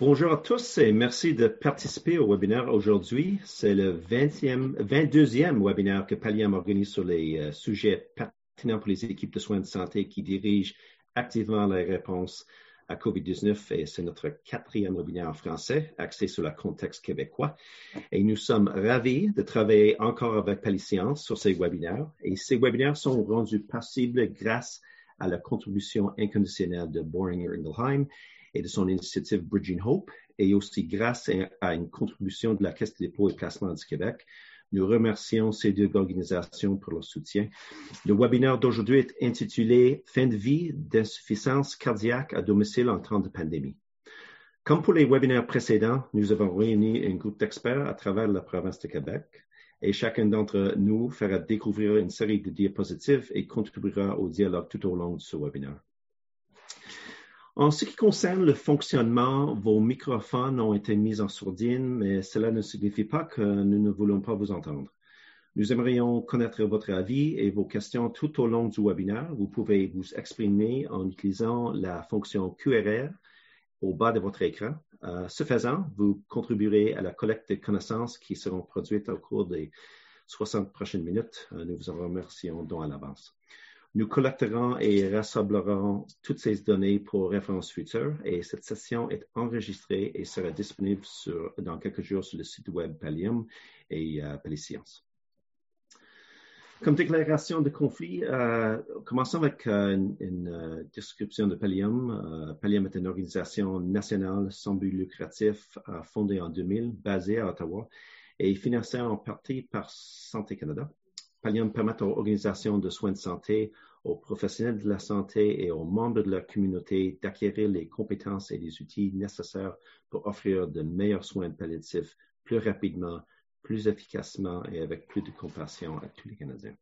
Bonjour à tous et merci de participer au webinaire aujourd'hui. C'est le 20e, 22e webinaire que Pallium organise sur les euh, sujets pertinents pour les équipes de soins de santé qui dirigent activement les réponses à COVID-19 et c'est notre quatrième webinaire en français axé sur le contexte québécois. Et nous sommes ravis de travailler encore avec Paliscience sur ces webinaires et ces webinaires sont rendus possibles grâce à la contribution inconditionnelle de Boehringer Ingelheim et de son initiative Bridging Hope, et aussi grâce à une contribution de la Caisse de dépôt et placement du Québec. Nous remercions ces deux organisations pour leur soutien. Le webinaire d'aujourd'hui est intitulé Fin de vie d'insuffisance cardiaque à domicile en temps de pandémie. Comme pour les webinaires précédents, nous avons réuni un groupe d'experts à travers la province de Québec et chacun d'entre nous fera découvrir une série de diapositives et contribuera au dialogue tout au long de ce webinaire. En ce qui concerne le fonctionnement, vos microphones ont été mis en sourdine, mais cela ne signifie pas que nous ne voulons pas vous entendre. Nous aimerions connaître votre avis et vos questions tout au long du webinaire. Vous pouvez vous exprimer en utilisant la fonction QRR au bas de votre écran. Euh, ce faisant, vous contribuerez à la collecte de connaissances qui seront produites au cours des 60 prochaines minutes. Euh, nous vous en remercions donc à l'avance. Nous collecterons et rassemblerons toutes ces données pour référence future et cette session est enregistrée et sera disponible dans quelques jours sur le site web Pallium et euh. Comme déclaration de conflit, euh, commençons avec euh, une, une euh, description de Pallium. Pallium est une organisation nationale sans but lucratif fondée en 2000, basée à Ottawa et financée en partie par Santé Canada. Pallium permet aux organisations de soins de santé, aux professionnels de la santé et aux membres de la communauté d'acquérir les compétences et les outils nécessaires pour offrir de meilleurs soins palliatifs plus rapidement, plus efficacement et avec plus de compassion à tous les Canadiens.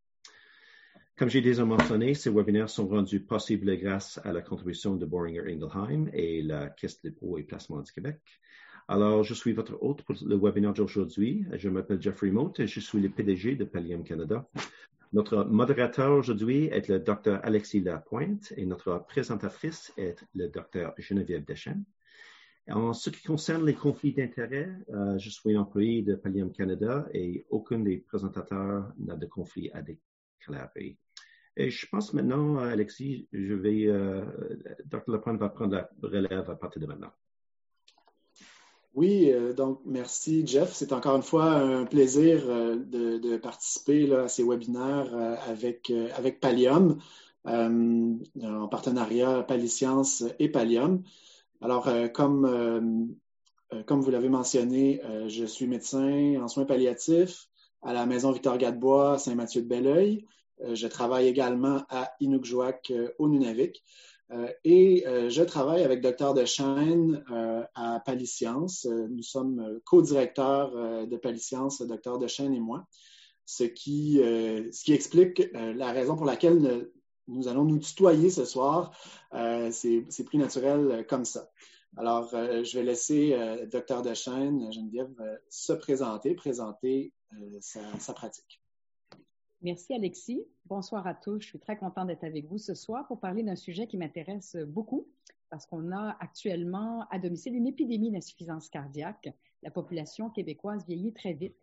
Comme j'ai déjà mentionné, ces webinaires sont rendus possibles grâce à la contribution de Boehringer Ingelheim et la Caisse de dépôt et placement du Québec. Alors, je suis votre hôte pour le webinaire d'aujourd'hui. Je m'appelle Jeffrey Mote et je suis le PDG de Pallium Canada. Notre modérateur aujourd'hui est le Dr. Alexis Lapointe et notre présentatrice est le Dr. Geneviève Deschamps. En ce qui concerne les conflits d'intérêts, euh, je suis employé de Pallium Canada et aucun des présentateurs n'a de conflit à déclarer. Et je pense maintenant, Alexis, je vais, euh, Dr. Lapointe va prendre la relève à partir de maintenant. Oui, euh, donc merci Jeff. C'est encore une fois un plaisir euh, de, participer à ces webinaires euh, avec, Pallium, en partenariat Paliscience et Pallium. Alors, comme, comme vous l'avez mentionné, je suis médecin en soins palliatifs à la Maison Victor Gadebois, Saint-Mathieu-de-Belleuil. je travaille également à Inukjuak au Nunavik. Euh, et euh, je travaille avec Dr. Dechaine euh, à Paliscience. nous sommes co-directeurs de Paliscience, Dr. Dechaine et moi, ce qui, explique la raison pour laquelle nous allons nous tutoyer ce soir. C'est plus naturel comme ça. Alors, je vais laisser Dr. Dechaine, Geneviève, se présenter, présenter sa pratique. Merci Alexis. Bonsoir à tous. Je suis très contente d'être avec vous ce soir pour parler d'un sujet qui m'intéresse beaucoup parce qu'on a actuellement à domicile une épidémie d'insuffisance cardiaque. La population québécoise vieillit très vite.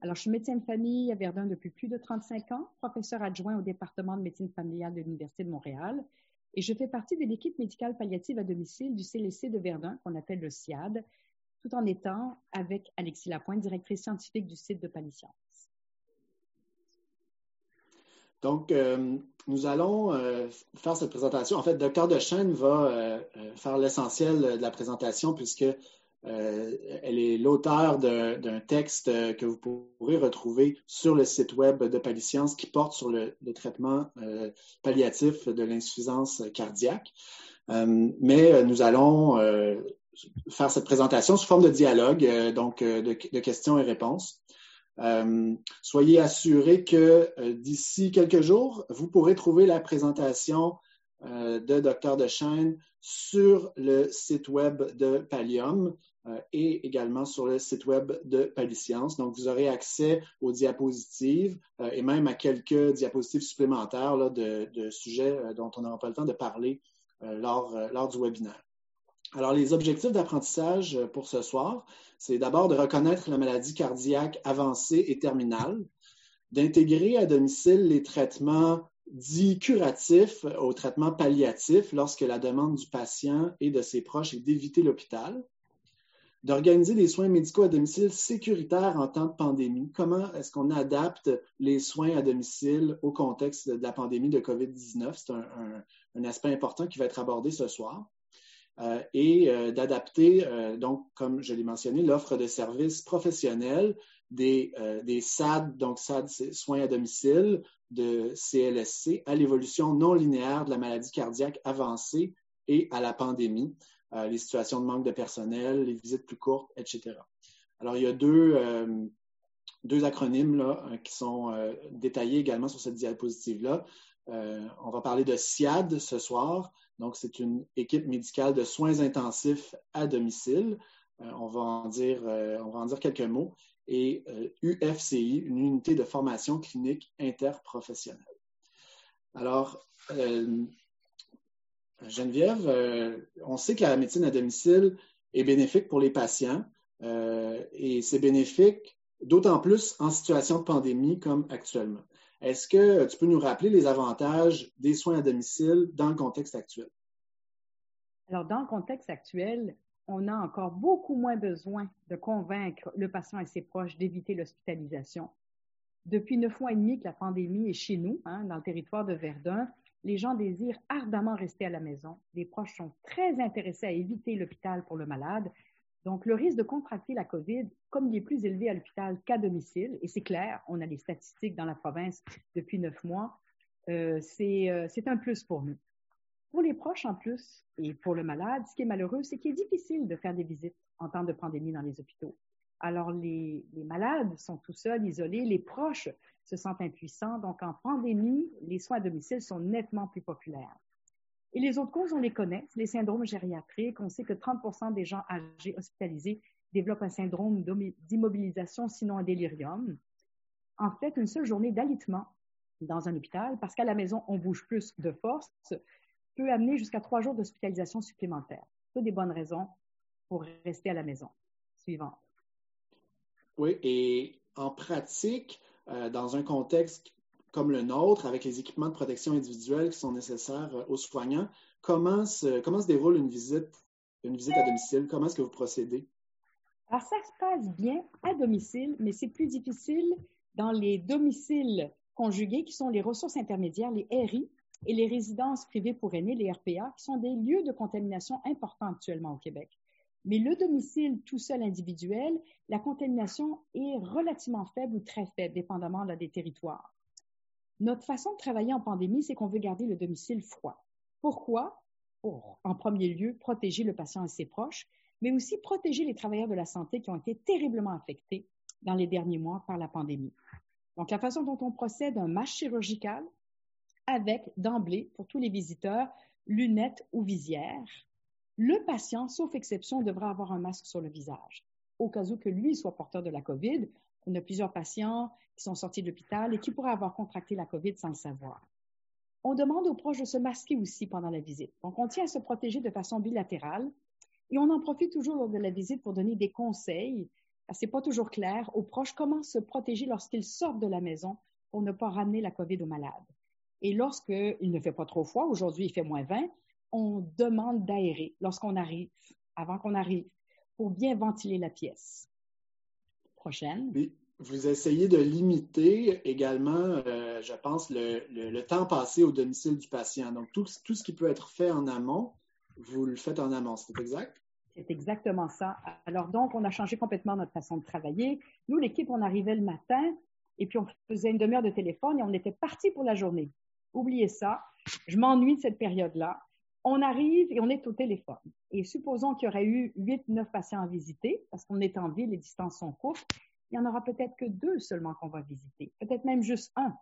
Alors, je suis médecin de famille à Verdun depuis plus de 35 ans, professeur adjoint au département de médecine familiale de l'Université de Montréal et je fais partie de l'équipe médicale palliative à domicile du CLC de Verdun qu'on appelle le SIAD, tout en étant avec Alexis Lapointe, directrice scientifique du site de Paliscience. Donc, euh, nous allons euh, faire cette présentation. En fait, Dr. Dechaine va euh, faire l'essentiel de la présentation puisque elle est l'auteur d'un texte que vous pourrez retrouver sur le site web de Paliscience qui porte sur le, traitement palliatif de l'insuffisance cardiaque. mais nous allons faire cette présentation sous forme de dialogue, donc de questions et réponses. Euh, soyez assurés que euh, d'ici quelques jours, vous pourrez trouver la présentation euh, de Dr. Dechaine sur le site web de Pallium et également sur le site web de Paliscience. Donc, vous aurez accès aux diapositives et même à quelques diapositives supplémentaires de, sujets dont on n'aura pas le temps de parler lors du webinaire. Alors, les objectifs d'apprentissage pour ce soir, c'est d'abord de reconnaître la maladie cardiaque avancée et terminale, d'intégrer à domicile les traitements dits curatifs aux traitements palliatifs lorsque la demande du patient et de ses proches est d'éviter l'hôpital, d'organiser des soins médicaux à domicile sécuritaires en temps de pandémie. Comment est-ce qu'on adapte les soins à domicile au contexte de la pandémie de COVID-19? C'est un, aspect important qui va être abordé ce soir. Euh, et euh, d'adapter, euh, donc, comme je l'ai mentionné, l'offre de services professionnels des, des SAD, donc SAD, soins à domicile, de CLSC, à l'évolution non linéaire de la maladie cardiaque avancée et à la pandémie. Les situations de manque de personnel, les visites plus courtes, etc. Alors, il y a deux, deux acronymes là, qui sont détaillés également sur cette diapositive-là. on va parler de SIAD ce soir. Donc, c'est une équipe médicale de soins intensifs à domicile. on, va en dire, on va en dire quelques mots. Et UFCI, une unité de formation clinique interprofessionnelle. Alors, Geneviève, euh, on sait que la médecine à domicile est bénéfique pour les patients euh, et c'est bénéfique d'autant plus en situation de pandémie comme actuellement. Est-ce que tu peux nous rappeler les avantages des soins à domicile dans le contexte actuel? Alors, dans le contexte actuel, on a encore beaucoup moins besoin de convaincre le patient et ses proches d'éviter l'hospitalisation. Depuis neuf mois et demi que la pandémie est chez nous, hein, dans le territoire de Verdun, les gens désirent ardemment rester à la maison. Les proches sont très intéressés à éviter l'hôpital pour le malade. Donc, le risque de contracter la COVID, comme il est plus élevé à l'hôpital qu'à domicile, et c'est clair, on a les statistiques dans la province depuis neuf mois, euh, euh, c'est un plus pour nous. Pour les proches en plus, et pour le malade, ce qui est malheureux, c'est qu'il est difficile de faire des visites en temps de pandémie dans les hôpitaux. Alors, les, les malades sont tout seuls, isolés, les proches se sentent impuissants. Donc, en pandémie, les soins à domicile sont nettement plus populaires. Et les autres causes, on les connaît, les syndromes gériatriques. On sait que 30% des gens âgés hospitalisés développent un syndrome d'immobilisation, sinon un délirium. En fait, une seule journée d'alitement dans un hôpital, parce qu'à la maison, on bouge plus de force, peut amener jusqu'à trois jours d'hospitalisation supplémentaire. C'est des bonnes raisons pour rester à la maison. Suivante. Oui, et en pratique, euh, dans un contexte comme le nôtre, avec les équipements de protection individuelle qui sont nécessaires euh, aux soignants, comment se, déroule une visite à domicile? Comment est-ce que vous procédez? Alors, ça se passe bien à domicile, mais c'est plus difficile dans les domiciles conjugués, qui sont les ressources intermédiaires, les RI, et les résidences privées pour aînés, les RPA, qui sont des lieux de contamination importants actuellement au Québec. Mais le domicile tout seul individuel, la contamination est relativement faible ou très faible, dépendamment des territoires. Notre façon de travailler en pandémie, c'est qu'on veut garder le domicile froid. Pourquoi? Pour, en premier lieu, protéger le patient et ses proches, mais aussi protéger les travailleurs de la santé qui ont été terriblement affectés dans les derniers mois par la pandémie. Donc, la façon dont on procède un masque chirurgical avec, d'emblée, pour tous les visiteurs, lunettes ou visières, le patient, sauf exception, devra avoir un masque sur le visage, au cas où que lui soit porteur de la COVID. On a plusieurs patients qui sont sortis de l'hôpital et qui pourraient avoir contracté la COVID sans le savoir. On demande aux proches de se masquer aussi pendant la visite. Donc, on tient à se protéger de façon bilatérale et on en profite toujours lors de la visite pour donner des conseils. C'est pas toujours clair aux proches comment se protéger lorsqu'ils sortent de la maison pour ne pas ramener la COVID aux malades. Et lorsqu'il ne fait pas trop froid, aujourd'hui il fait moins 20, on demande d'aérer lorsqu'on arrive, avant qu'on arrive, pour bien ventiler la pièce. Prochaine. Oui. Vous essayez de limiter également, euh, je pense, le, temps passé au domicile du patient. Donc, tout, tout, ce qui peut être fait en amont, vous le faites en amont, c'est exact? C'est exactement ça. Alors, donc, on a changé complètement notre façon de travailler. Nous, l'équipe, on arrivait le matin et puis on faisait une demi-heure de téléphone et on était parti pour la journée. Oubliez ça. Je m'ennuie de cette période-là on arrive et on est au téléphone. Et supposons qu'il y aurait eu huit, neuf patients à visiter, parce qu'on est en ville, les distances sont courtes, il y en aura peut-être que deux seulement qu'on va visiter, peut-être même juste un.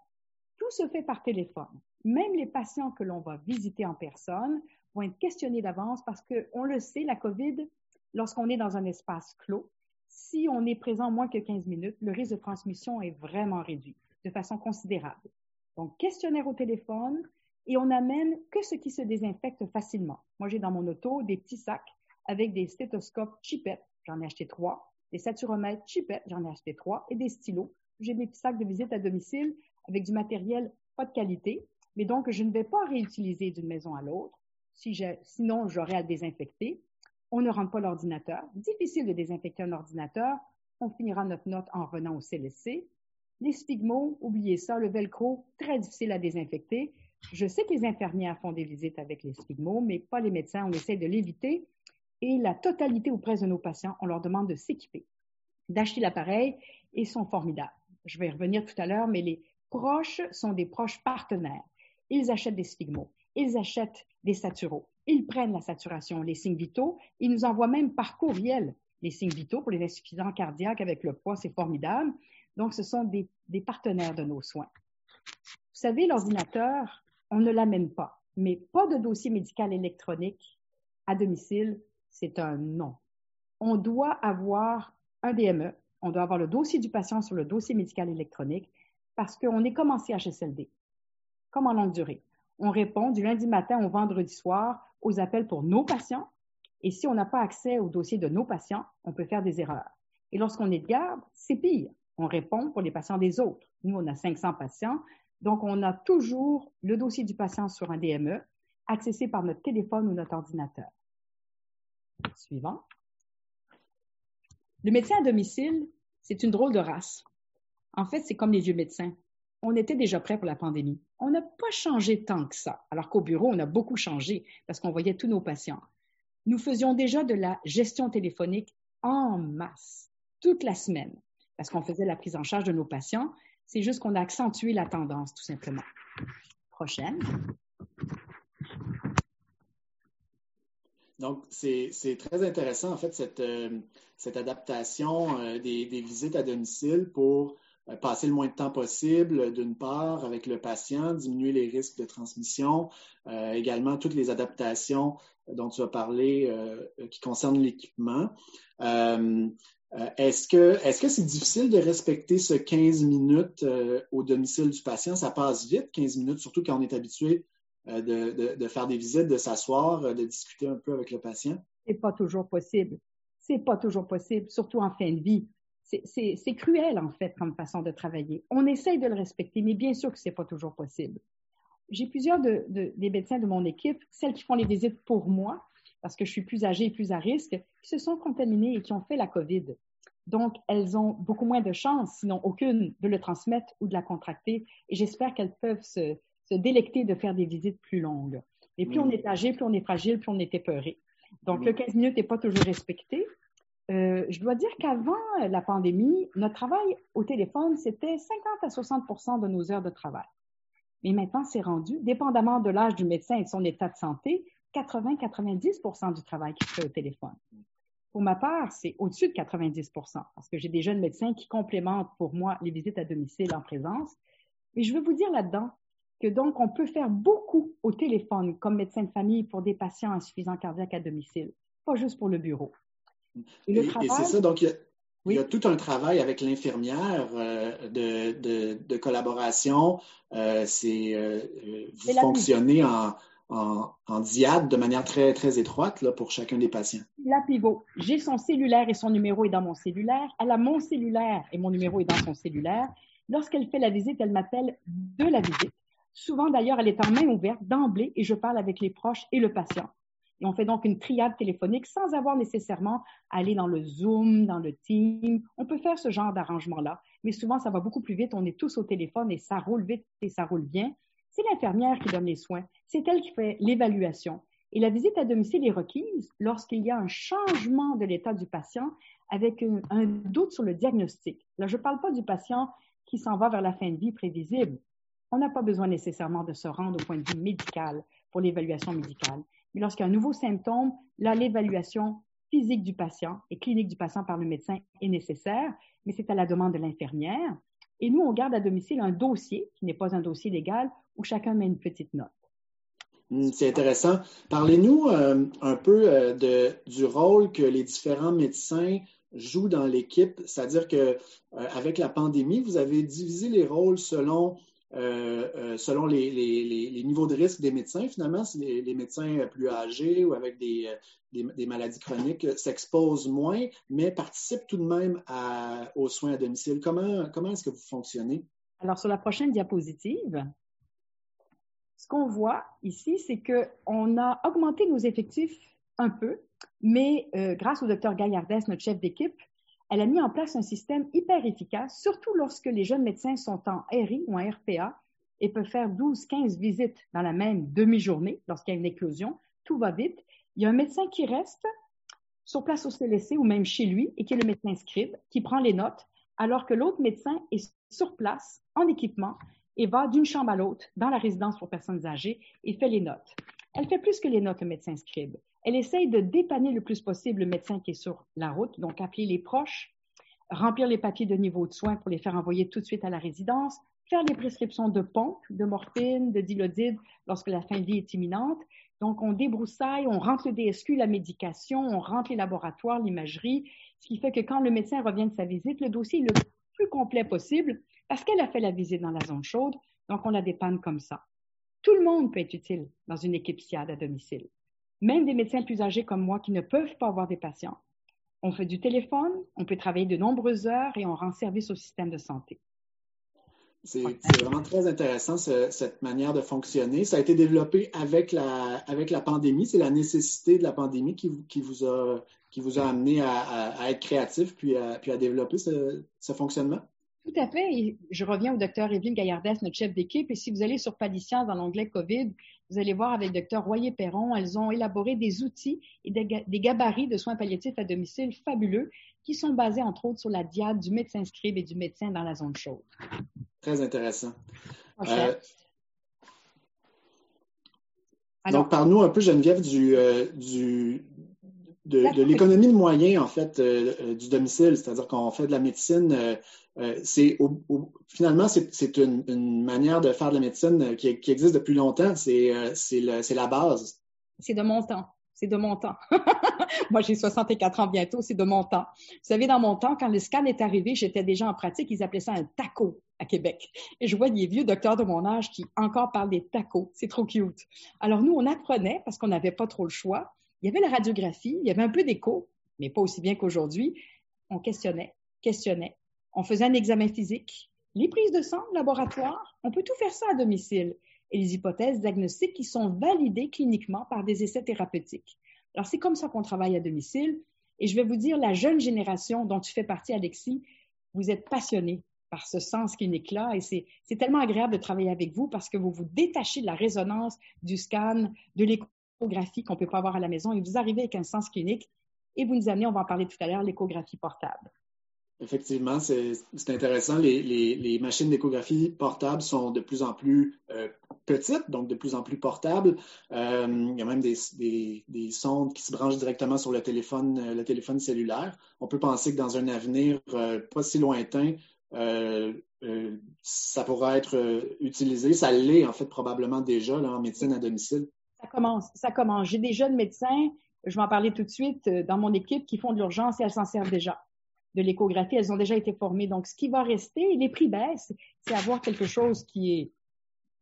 Tout se fait par téléphone. Même les patients que l'on va visiter en personne vont être questionnés d'avance parce qu'on le sait, la COVID, lorsqu'on est dans un espace clos, si on est présent moins que 15 minutes, le risque de transmission est vraiment réduit de façon considérable. Donc, questionnaire au téléphone, et on n'amène que ce qui se désinfecte facilement. Moi, j'ai dans mon auto des petits sacs avec des stéthoscopes chipettes, j'en ai acheté trois, des saturomètres chipettes, j'en ai acheté trois, et des stylos. J'ai mes petits sacs de visite à domicile avec du matériel pas de qualité, mais donc je ne vais pas réutiliser d'une maison à l'autre. Si sinon, j'aurais à désinfecter. On ne rentre pas l'ordinateur. Difficile de désinfecter un ordinateur. On finira notre note en revenant au CLSC. Les stigmos, oubliez ça. Le velcro, très difficile à désinfecter. Je sais que les infirmières font des visites avec les stigmos, mais pas les médecins. On essaie de l'éviter. Et la totalité ou presque de nos patients, on leur demande de s'équiper, d'acheter l'appareil et sont formidables. Je vais y revenir tout à l'heure, mais les proches sont des proches partenaires. Ils achètent des stigmos, ils achètent des saturaux, ils prennent la saturation, les signes vitaux, ils nous envoient même par courriel les signes vitaux pour les insuffisants cardiaques avec le poids, c'est formidable. Donc, ce sont des partenaires de nos soins. Vous savez, l'ordinateur, on ne l'amène pas, mais pas de dossier médical électronique à domicile, c'est un non. On doit avoir un DME, on doit avoir le dossier du patient sur le dossier médical électronique parce qu'on est comme en CHSLD, comme en longue durée. On répond du lundi matin au vendredi soir aux appels pour nos patients. Et si on n'a pas accès au dossier de nos patients, on peut faire des erreurs. Et lorsqu'on est de garde, c'est pire. On répond pour les patients des autres. Nous, on a 500 patients. Donc, on a toujours le dossier du patient sur un DME, accessé par notre téléphone ou notre ordinateur. Suivant. Le médecin à domicile, c'est une drôle de race. En fait, c'est comme les vieux médecins. On était déjà prêt pour la pandémie. On n'a pas changé tant que ça, alors qu'au bureau, on a beaucoup changé parce qu'on voyait tous nos patients. Nous faisions déjà de la gestion téléphonique en masse, toute la semaine, parce qu'on faisait la prise en charge de nos patients. C'est juste qu'on a accentué la tendance, tout simplement. Prochaine. Donc, c'est très intéressant, en fait, cette, euh, adaptation euh, des, visites à domicile pour euh, passer le moins de temps possible, d'une part, avec le patient, diminuer les risques de transmission, également toutes les adaptations dont tu as parlé qui concernent l'équipement. Est-ce que est-ce que c'est difficile de respecter ce 15 minutes au domicile du patient? Ça passe vite, 15 minutes, surtout quand on est habitué euh, de, faire des visites, de s'asseoir, euh, de discuter un peu avec le patient? C'est pas toujours possible. C'est pas toujours possible, surtout en fin de vie. C'est cruel, en fait, comme façon de travailler. On essaye de le respecter, mais bien sûr que c'est pas toujours possible. J'ai plusieurs des médecins de mon équipe, celles qui font les visites pour moi, parce que je suis plus âgée et plus à risque, qui se sont contaminées et qui ont fait la COVID. Donc, elles ont beaucoup moins de chances, sinon aucune, de le transmettre ou de la contracter. Et j'espère qu'elles peuvent se, se délecter de faire des visites plus longues. Et plus on est âgé, plus on est fragile, plus on est épeuré. Donc, le 15 mm. minutes n'est pas toujours respecté. Euh, je dois dire qu'avant la pandémie, notre travail au téléphone, c'était 50 à 60% de nos heures de travail. Mais maintenant, c'est rendu, dépendamment de l'âge du médecin et de son état de santé, 80-90% du travail qui se fait au téléphone. Pour ma part, c'est au-dessus de 90% parce que j'ai des jeunes médecins qui complémentent pour moi les visites à domicile en présence. Mais je veux vous dire là-dedans que donc on peut faire beaucoup au téléphone comme médecin de famille pour des patients insuffisants cardiaques à domicile, pas juste pour le bureau. Et, c'est ça, donc il y, a, tout un travail avec l'infirmière euh, de, collaboration. Euh, c'est euh, vous fonctionnez en, en, diade de manière très, très étroite pour chacun des patients. La pivot. J'ai son cellulaire et son numéro est dans mon cellulaire. Elle a mon cellulaire et mon numéro est dans son cellulaire. Lorsqu'elle fait la visite, elle m'appelle de la visite. Souvent, d'ailleurs, elle est en main ouverte d'emblée et je parle avec les proches et le patient. Et on fait donc une triade téléphonique sans avoir nécessairement à aller dans le Zoom, dans le Team. On peut faire ce genre d'arrangement-là, mais souvent, ça va beaucoup plus vite. On est tous au téléphone et ça roule vite et ça roule bien. C'est l'infirmière qui donne les soins. C'est elle qui fait l'évaluation. Et la visite à domicile est requise lorsqu'il y a un changement de l'état du patient avec un, doute sur le diagnostic. Là, je ne parle pas du patient qui s'en va vers la fin de vie prévisible on n'a pas besoin nécessairement de se rendre au point de vue médical pour l'évaluation médicale. Mais lorsqu'il y a un nouveau symptôme, là, l'évaluation physique du patient et clinique du patient par le médecin est nécessaire, mais c'est à la demande de l'infirmière. Et nous, on garde à domicile un dossier, qui n'est pas un dossier légal, où chacun met une petite note. Hmm, c'est intéressant. Parlez-nous euh, un peu euh, du rôle que les différents médecins jouent dans l'équipe, c'est-à-dire que euh, avec la pandémie, vous avez divisé les rôles selon selon les, niveaux de risque des médecins. Finalement, les, médecins plus âgés ou avec des, maladies chroniques s'exposent moins, mais participent tout de même aux soins à domicile. Comment, est-ce que vous fonctionnez? Alors, sur la prochaine diapositive, ce qu'on voit ici, c'est qu'on a augmenté nos effectifs un peu, mais euh, grâce au docteur Gaillardès, notre chef d'équipe, elle a mis en place un système hyper efficace, surtout lorsque les jeunes médecins sont en RI ou en RPA et peuvent faire 12-15 visites dans la même demi-journée lorsqu'il y a une éclosion. Tout va vite. Il y a un médecin qui reste sur place au CLSC ou même chez lui et qui est le médecin scribe, qui prend les notes, alors que l'autre médecin est sur place en équipement et va d'une chambre à l'autre dans la résidence pour personnes âgées et fait les notes. Elle fait plus que les notes, le médecin scribe. Elle essaye de dépanner le plus possible le médecin qui est sur la route, donc appeler les proches, remplir les papiers de niveau de soins pour les faire envoyer tout de suite à la résidence, faire les prescriptions de pompes, de morphine, de dilodide lorsque la fin de vie est imminente. Donc, on débroussaille, on rentre le DSQ, la médication, on rentre les laboratoires, l'imagerie, ce qui fait que quand le médecin revient de sa visite, le dossier est le plus complet possible parce qu'elle a fait la visite dans la zone chaude, donc on la dépanne comme ça. Tout le monde peut être utile dans une équipe SIAD à domicile, même des médecins plus âgés comme moi qui ne peuvent pas avoir des patients. On fait du téléphone, on peut travailler de nombreuses heures et on rend service au système de santé. C'est vraiment très intéressant cette manière de fonctionner. Ça a été développé avec la, avec la pandémie. C'est la nécessité de la pandémie qui, qui, vous, a, qui vous a amené à, être créatif puis à, puis à développer ce, ce fonctionnement? Tout à fait. je reviens au docteur Evelyne Gaillardès, notre chef d'équipe. Et si vous allez sur Padicience dans l'onglet COVID, vous allez voir avec le docteur Royer-Perron, elles ont élaboré des outils et des, gabarits de soins palliatifs à domicile fabuleux qui sont basés, entre autres, sur la diade du médecin scribe et du médecin dans la zone chaude. Très intéressant. Euh, donc, parle-nous un peu, Geneviève, du, euh, du, de, l'économie de moyens, en fait, euh, du domicile, c'est-à-dire qu'on fait de la médecine, euh, c'est finalement, c'est une, manière de faire de la médecine qui, existe depuis longtemps, c'est la base. C'est de mon temps. C'est de mon temps. Moi, j'ai 64 ans bientôt, c'est de mon temps. Vous savez, dans mon temps, quand le scan est arrivé, j'étais déjà en pratique, ils appelaient ça un taco à Québec. Et je vois des vieux docteurs de mon âge qui encore parlent des tacos. C'est trop cute. Alors, nous, on apprenait, parce qu'on n'avait pas trop le choix, il y avait la radiographie, il y avait un peu d'écho, mais pas aussi bien qu'aujourd'hui. On questionnait, questionnait. On faisait un examen physique, les prises de sang, laboratoire. On peut tout faire ça à domicile. Et les hypothèses diagnostiques qui sont validées cliniquement par des essais thérapeutiques. Alors, c'est comme ça qu'on travaille à domicile. Et je vais vous dire, la jeune génération dont tu fais partie, Alexis, vous êtes passionné par ce sens clinique-là. Et c'est tellement agréable de travailler avec vous parce que vous vous détachez de la résonance du scan, de l'écho l'échographie qu'on ne peut pas avoir à la maison et vous arrivez avec un sens clinique et vous nous amenez, on va en parler tout à l'heure, l'échographie portable. Effectivement, c'est intéressant. Les, machines d'échographie portables sont de plus en plus euh, petites, donc de plus en plus portables. Euh, il y a même des, sondes qui se branchent directement sur le téléphone, euh, le téléphone cellulaire. On peut penser que dans un avenir pas si lointain, ça pourra être utilisé. Ça l'est en fait probablement déjà en médecine à domicile. Ça commence, ça commence. J'ai des jeunes médecins, je vais en parler tout de suite, dans mon équipe qui font de l'urgence et elles s'en servent déjà. De l'échographie, elles ont déjà été formées. Donc, ce qui va rester, les prix baissent, c'est avoir quelque chose qui est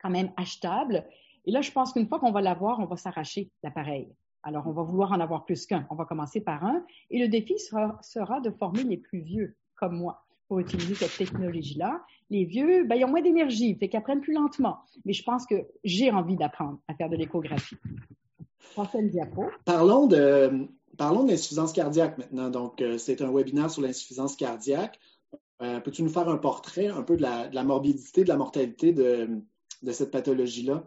quand même achetable. Et là, je pense qu'une fois qu'on va l'avoir, on va s'arracher l'appareil. Alors, on va vouloir en avoir plus qu'un. On va commencer par un. Et le défi sera, de former les plus vieux, comme moi pour utiliser cette technologie-là. Les vieux, ben, ils ont moins d'énergie, fait qu'ils apprennent plus lentement. Mais je pense que j'ai envie d'apprendre à faire de l'échographie. Prochaine diapo. Parlons de, parlons d'insuffisance cardiaque maintenant. Donc, euh, c'est un webinaire sur l'insuffisance cardiaque. Euh, peux-tu nous faire un portrait un peu de la, morbidité, de la mortalité de, de cette pathologie-là?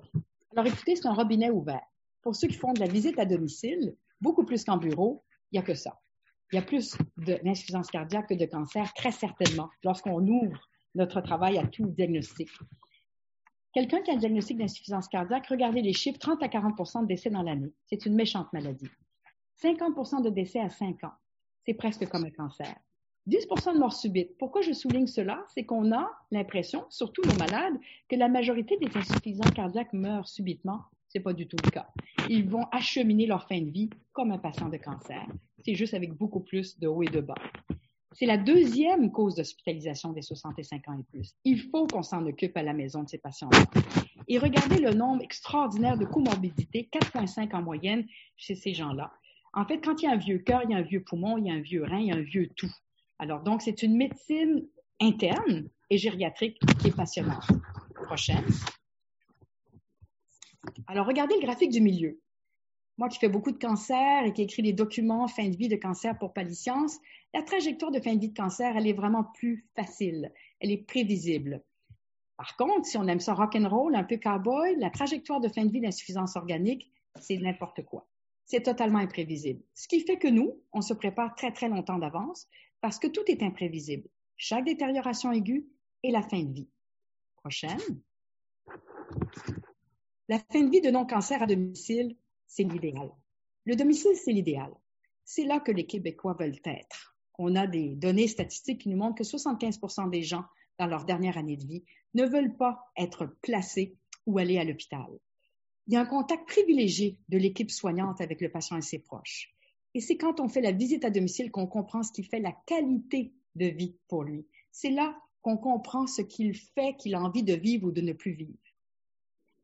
Alors, écoutez, c'est un robinet ouvert. Pour ceux qui font de la visite à domicile, beaucoup plus qu'en bureau, il n'y a que ça il y a plus d'insuffisance cardiaque que de cancer, très certainement, lorsqu'on ouvre notre travail à tout diagnostic. Quelqu'un qui a un diagnostic d'insuffisance cardiaque, regardez les chiffres, 30 à 40 de décès dans l'année. C'est une méchante maladie. 50% de décès à 5 ans. C'est presque comme un cancer. 10% de mort subite. Pourquoi je souligne cela? C'est qu'on a l'impression, surtout nos malades, que la majorité des insuffisants cardiaques meurent subitement n'est pas du tout le cas. Ils vont acheminer leur fin de vie comme un patient de cancer. C'est juste avec beaucoup plus de haut et de bas. C'est la deuxième cause d'hospitalisation des 65 ans et plus. Il faut qu'on s'en occupe à la maison de ces patients-là. Et regardez le nombre extraordinaire de comorbidités, 4,5 en moyenne chez ces gens-là. En fait, quand il y a un vieux cœur, il y a un vieux poumon, il y a un vieux rein, il y a un vieux tout. Alors, donc, c'est une médecine interne et gériatrique qui est passionnante. Prochaine. Alors, regardez le graphique du milieu. Moi qui fais beaucoup de cancer et qui écris des documents fin de vie de cancer pour Paliscience, la trajectoire de fin de vie de cancer, elle est vraiment plus facile. Elle est prévisible. Par contre, si on aime ça rock'n'roll, un peu cowboy, la trajectoire de fin de vie d'insuffisance organique, c'est n'importe quoi. C'est totalement imprévisible. Ce qui fait que nous, on se prépare très, très longtemps d'avance parce que tout est imprévisible. Chaque détérioration aiguë et la fin de vie. Prochaine. La fin de vie de non-cancer à domicile, c'est l'idéal. Le domicile, c'est l'idéal. C'est là que les Québécois veulent être. On a des données statistiques qui nous montrent que 75% des gens, dans leur dernière année de vie, ne veulent pas être placés ou aller à l'hôpital. Il y a un contact privilégié de l'équipe soignante avec le patient et ses proches. Et c'est quand on fait la visite à domicile qu'on comprend ce qui fait la qualité de vie pour lui. C'est là qu'on comprend ce qu'il fait, qu'il a envie de vivre ou de ne plus vivre.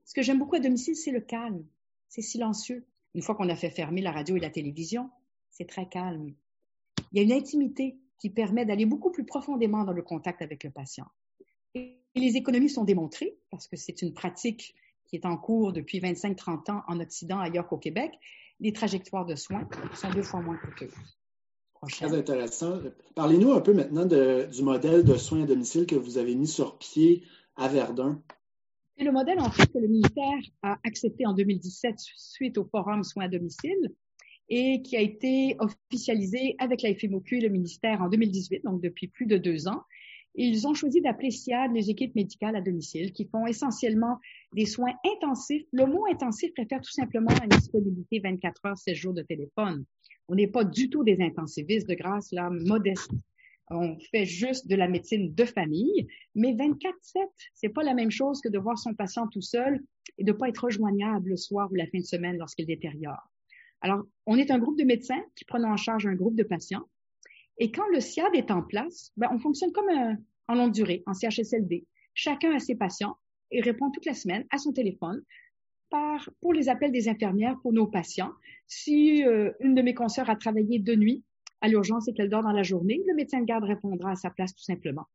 Ce que j'aime beaucoup à domicile, c'est le calme. C'est silencieux. Une fois qu'on a fait fermer la radio et la télévision, c'est très calme. Il y a une intimité qui permet d'aller beaucoup plus profondément dans le contact avec le patient. Et les économies sont démontrées parce que c'est une pratique qui est en cours depuis 25-30 ans en Occident, ailleurs qu'au Québec. Les trajectoires de soins sont deux fois moins coûteuses. Très intéressant. Parlez-nous un peu maintenant du modèle de soins à domicile que vous avez mis sur pied à Verdun. C'est le modèle, en fait, que le ministère a accepté en 2017 suite au forum soins à domicile et qui a été officialisé avec la FMOQ et le ministère en 2018, donc depuis plus de deux ans. Ils ont choisi d'appeler SIAD les équipes médicales à domicile qui font essentiellement des soins intensifs. Le mot intensif réfère tout simplement à une disponibilité 24 heures, 7 jours de téléphone. On n'est pas du tout des intensivistes de grâce, là, modeste on fait juste de la médecine de famille, mais 24-7, c'est pas la même chose que de voir son patient tout seul et de pas être rejoignable le soir ou la fin de semaine lorsqu'il détériore. Alors, on est un groupe de médecins qui prennent en charge un groupe de patients. Et quand le SIAD est en place, ben, on fonctionne comme un, en longue durée, en CHSLD. Chacun a ses patients et répond toute la semaine à son téléphone par, pour les appels des infirmières pour nos patients. Si euh, une de mes consoeurs a travaillé de nuit, à l'urgence et qu'elle dort dans la journée, le médecin de garde répondra à sa place tout simplement.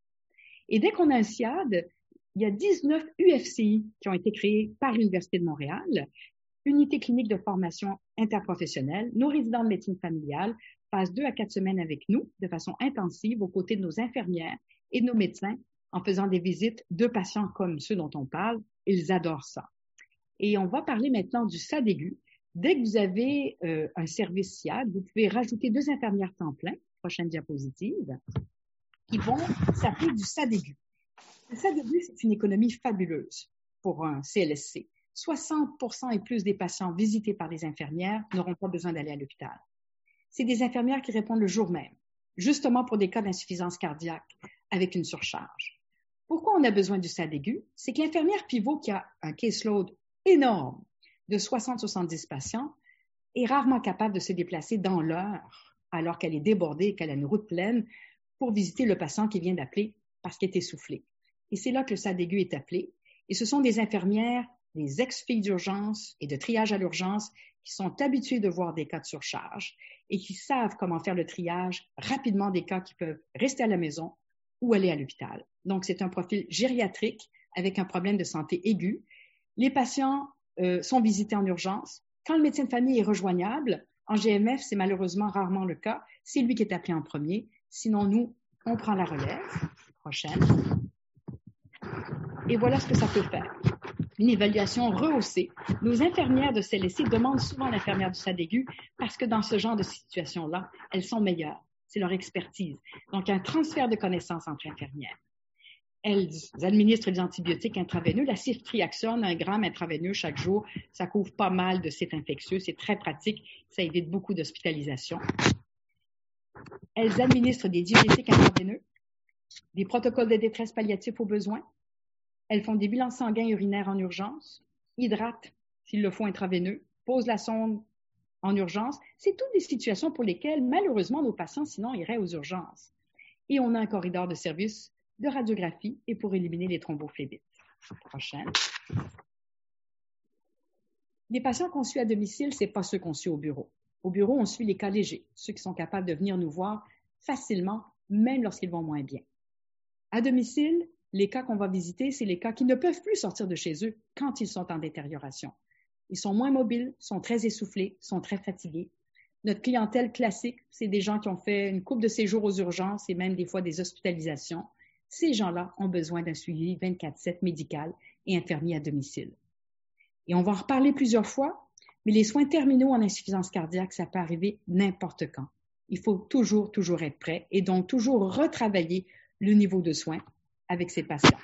Et dès qu'on a un SIAD, il y a 19 UFCI qui ont été créés par l'Université de Montréal, unité clinique de formation interprofessionnelle. Nos résidents de médecine familiale passent deux à quatre semaines avec nous de façon intensive aux côtés de nos infirmières et de nos médecins en faisant des visites de patients comme ceux dont on parle. Ils adorent ça. Et on va parler maintenant du SAD aigu, Dès que vous avez euh, un service SIAD, vous pouvez rajouter deux infirmières temps plein, prochaine diapositive, qui vont s'appeler du SADEGU. Le SADEGU, c'est une économie fabuleuse pour un CLSC. 60% et plus des patients visités par les infirmières n'auront pas besoin d'aller à l'hôpital. C'est des infirmières qui répondent le jour même, justement pour des cas d'insuffisance cardiaque avec une surcharge. Pourquoi on a besoin du SADEGU? C'est que l'infirmière pivot qui a un caseload énorme, de 60-70 patients est rarement capable de se déplacer dans l'heure alors qu'elle est débordée et qu'elle a une route pleine pour visiter le patient qui vient d'appeler parce qu'il est essoufflé. Et c'est là que le SADEGU est appelé. Et ce sont des infirmières, des ex-filles d'urgence et de triage à l'urgence qui sont habituées de voir des cas de surcharge et qui savent comment faire le triage rapidement des cas qui peuvent rester à la maison ou aller à l'hôpital. Donc, c'est un profil gériatrique avec un problème de santé aigu. Les patients euh, sont visités en urgence. Quand le médecin de famille est rejoignable, en GMF, c'est malheureusement rarement le cas. C'est lui qui est appelé en premier. Sinon, nous, on prend la relève. Prochaine. Et voilà ce que ça peut faire. Une évaluation rehaussée. Nos infirmières de CLSC demandent souvent l'infirmière du SADEGU parce que dans ce genre de situation-là, elles sont meilleures. C'est leur expertise. Donc, un transfert de connaissances entre infirmières elles administrent des antibiotiques intraveineux. La ciftriaxone, un gramme intraveineux chaque jour, ça couvre pas mal de sites infectieux. C'est très pratique. Ça évite beaucoup d'hospitalisation. Elles administrent des diurétiques intraveineux, des protocoles de détresse palliatifs aux besoins. Elles font des bilans sanguins urinaires en urgence, hydratent s'il le faut intraveineux, posent la sonde en urgence. C'est toutes des situations pour lesquelles, malheureusement, nos patients, sinon, iraient aux urgences. Et on a un corridor de service de radiographie et pour éliminer les thrombophlébite. Prochaine. Les patients qu'on suit à domicile, ce n'est pas ceux qu'on suit au bureau. Au bureau, on suit les cas légers, ceux qui sont capables de venir nous voir facilement, même lorsqu'ils vont moins bien. À domicile, les cas qu'on va visiter, c'est les cas qui ne peuvent plus sortir de chez eux quand ils sont en détérioration. Ils sont moins mobiles, sont très essoufflés, sont très fatigués. Notre clientèle classique, c'est des gens qui ont fait une coupe de séjour aux urgences et même des fois des hospitalisations. Ces gens-là ont besoin d'un suivi 24-7 médical et infirmier à domicile. Et on va en reparler plusieurs fois, mais les soins terminaux en insuffisance cardiaque, ça peut arriver n'importe quand. Il faut toujours, toujours être prêt et donc toujours retravailler le niveau de soins avec ces patients.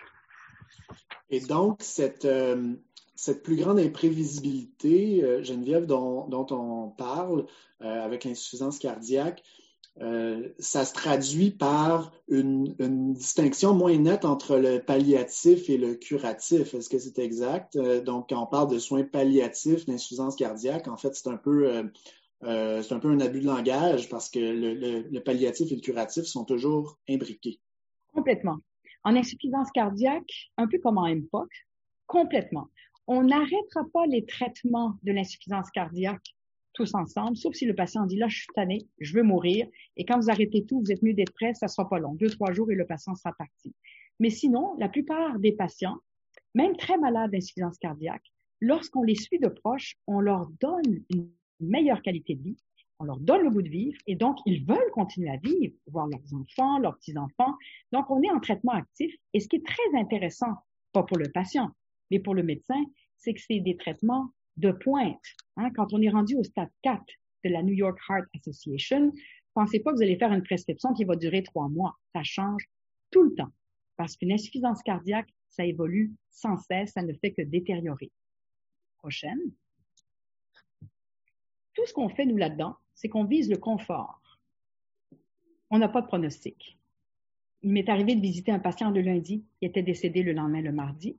Et donc, cette, euh, cette plus grande imprévisibilité, euh, Geneviève, dont, on parle euh, avec l'insuffisance cardiaque, ça se traduit par une, distinction moins nette entre le palliatif et le curatif. Est-ce que c'est exact? donc, quand on parle de soins palliatifs d'insuffisance cardiaque, en fait, c'est un peu c'est un peu un abus de langage parce que le, palliatif et le curatif sont toujours imbriqués. Complètement. En insuffisance cardiaque, un peu comme en MPOC, complètement on n'arrêtera pas les traitements de l'insuffisance cardiaque tous ensemble, sauf si le patient dit là, je suis tanné, je veux mourir. Et quand vous arrêtez tout, vous êtes mieux d'être prêt, ça sera pas long, deux, trois jours et le patient sera parti. Mais sinon, la plupart des patients, même très malades d'insuffisance cardiaque, lorsqu'on les suit de proche, on leur donne une meilleure qualité de vie, on leur donne le goût de vivre et donc ils veulent continuer à vivre, voir leurs enfants, leurs petits-enfants. Donc on est en traitement actif et ce qui est très intéressant, pas pour le patient, mais pour le médecin, c'est que c'est des traitements de pointe. Hein. Quand on est rendu au stade 4 de la New York Heart Association, pensez pas que vous allez faire une prescription qui va durer trois mois. Ça change tout le temps. Parce qu'une insuffisance cardiaque, ça évolue sans cesse, ça ne fait que détériorer. Prochaine. Tout ce qu'on fait, nous, là-dedans, c'est qu'on vise le confort. On n'a pas de pronostic. Il m'est arrivé de visiter un patient le lundi qui était décédé le lendemain, le mardi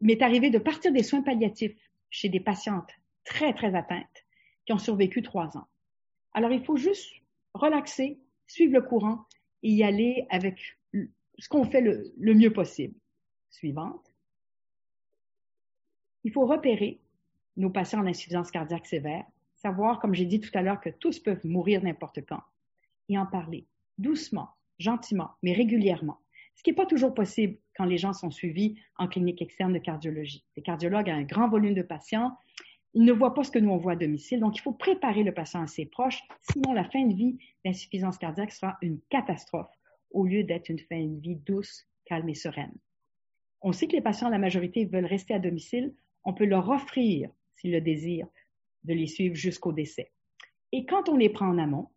il m'est arrivé de partir des soins palliatifs chez des patientes très, très atteintes qui ont survécu trois ans. Alors, il faut juste relaxer, suivre le courant et y aller avec ce qu'on fait le, mieux possible. Suivante. Il faut repérer nos patients en insuffisance cardiaque sévère, savoir, comme j'ai dit tout à l'heure, que tous peuvent mourir n'importe quand et en parler doucement, gentiment, mais régulièrement ce qui n'est pas toujours possible quand les gens sont suivis en clinique externe de cardiologie. Les cardiologues ont un grand volume de patients. Ils ne voient pas ce que nous, on voit à domicile. Donc, il faut préparer le patient à ses proches. Sinon, la fin de vie d'insuffisance cardiaque sera une catastrophe au lieu d'être une fin de vie douce, calme et sereine. On sait que les patients, la majorité, veulent rester à domicile. On peut leur offrir, s'ils le désirent, de les suivre jusqu'au décès. Et quand on les prend en amont,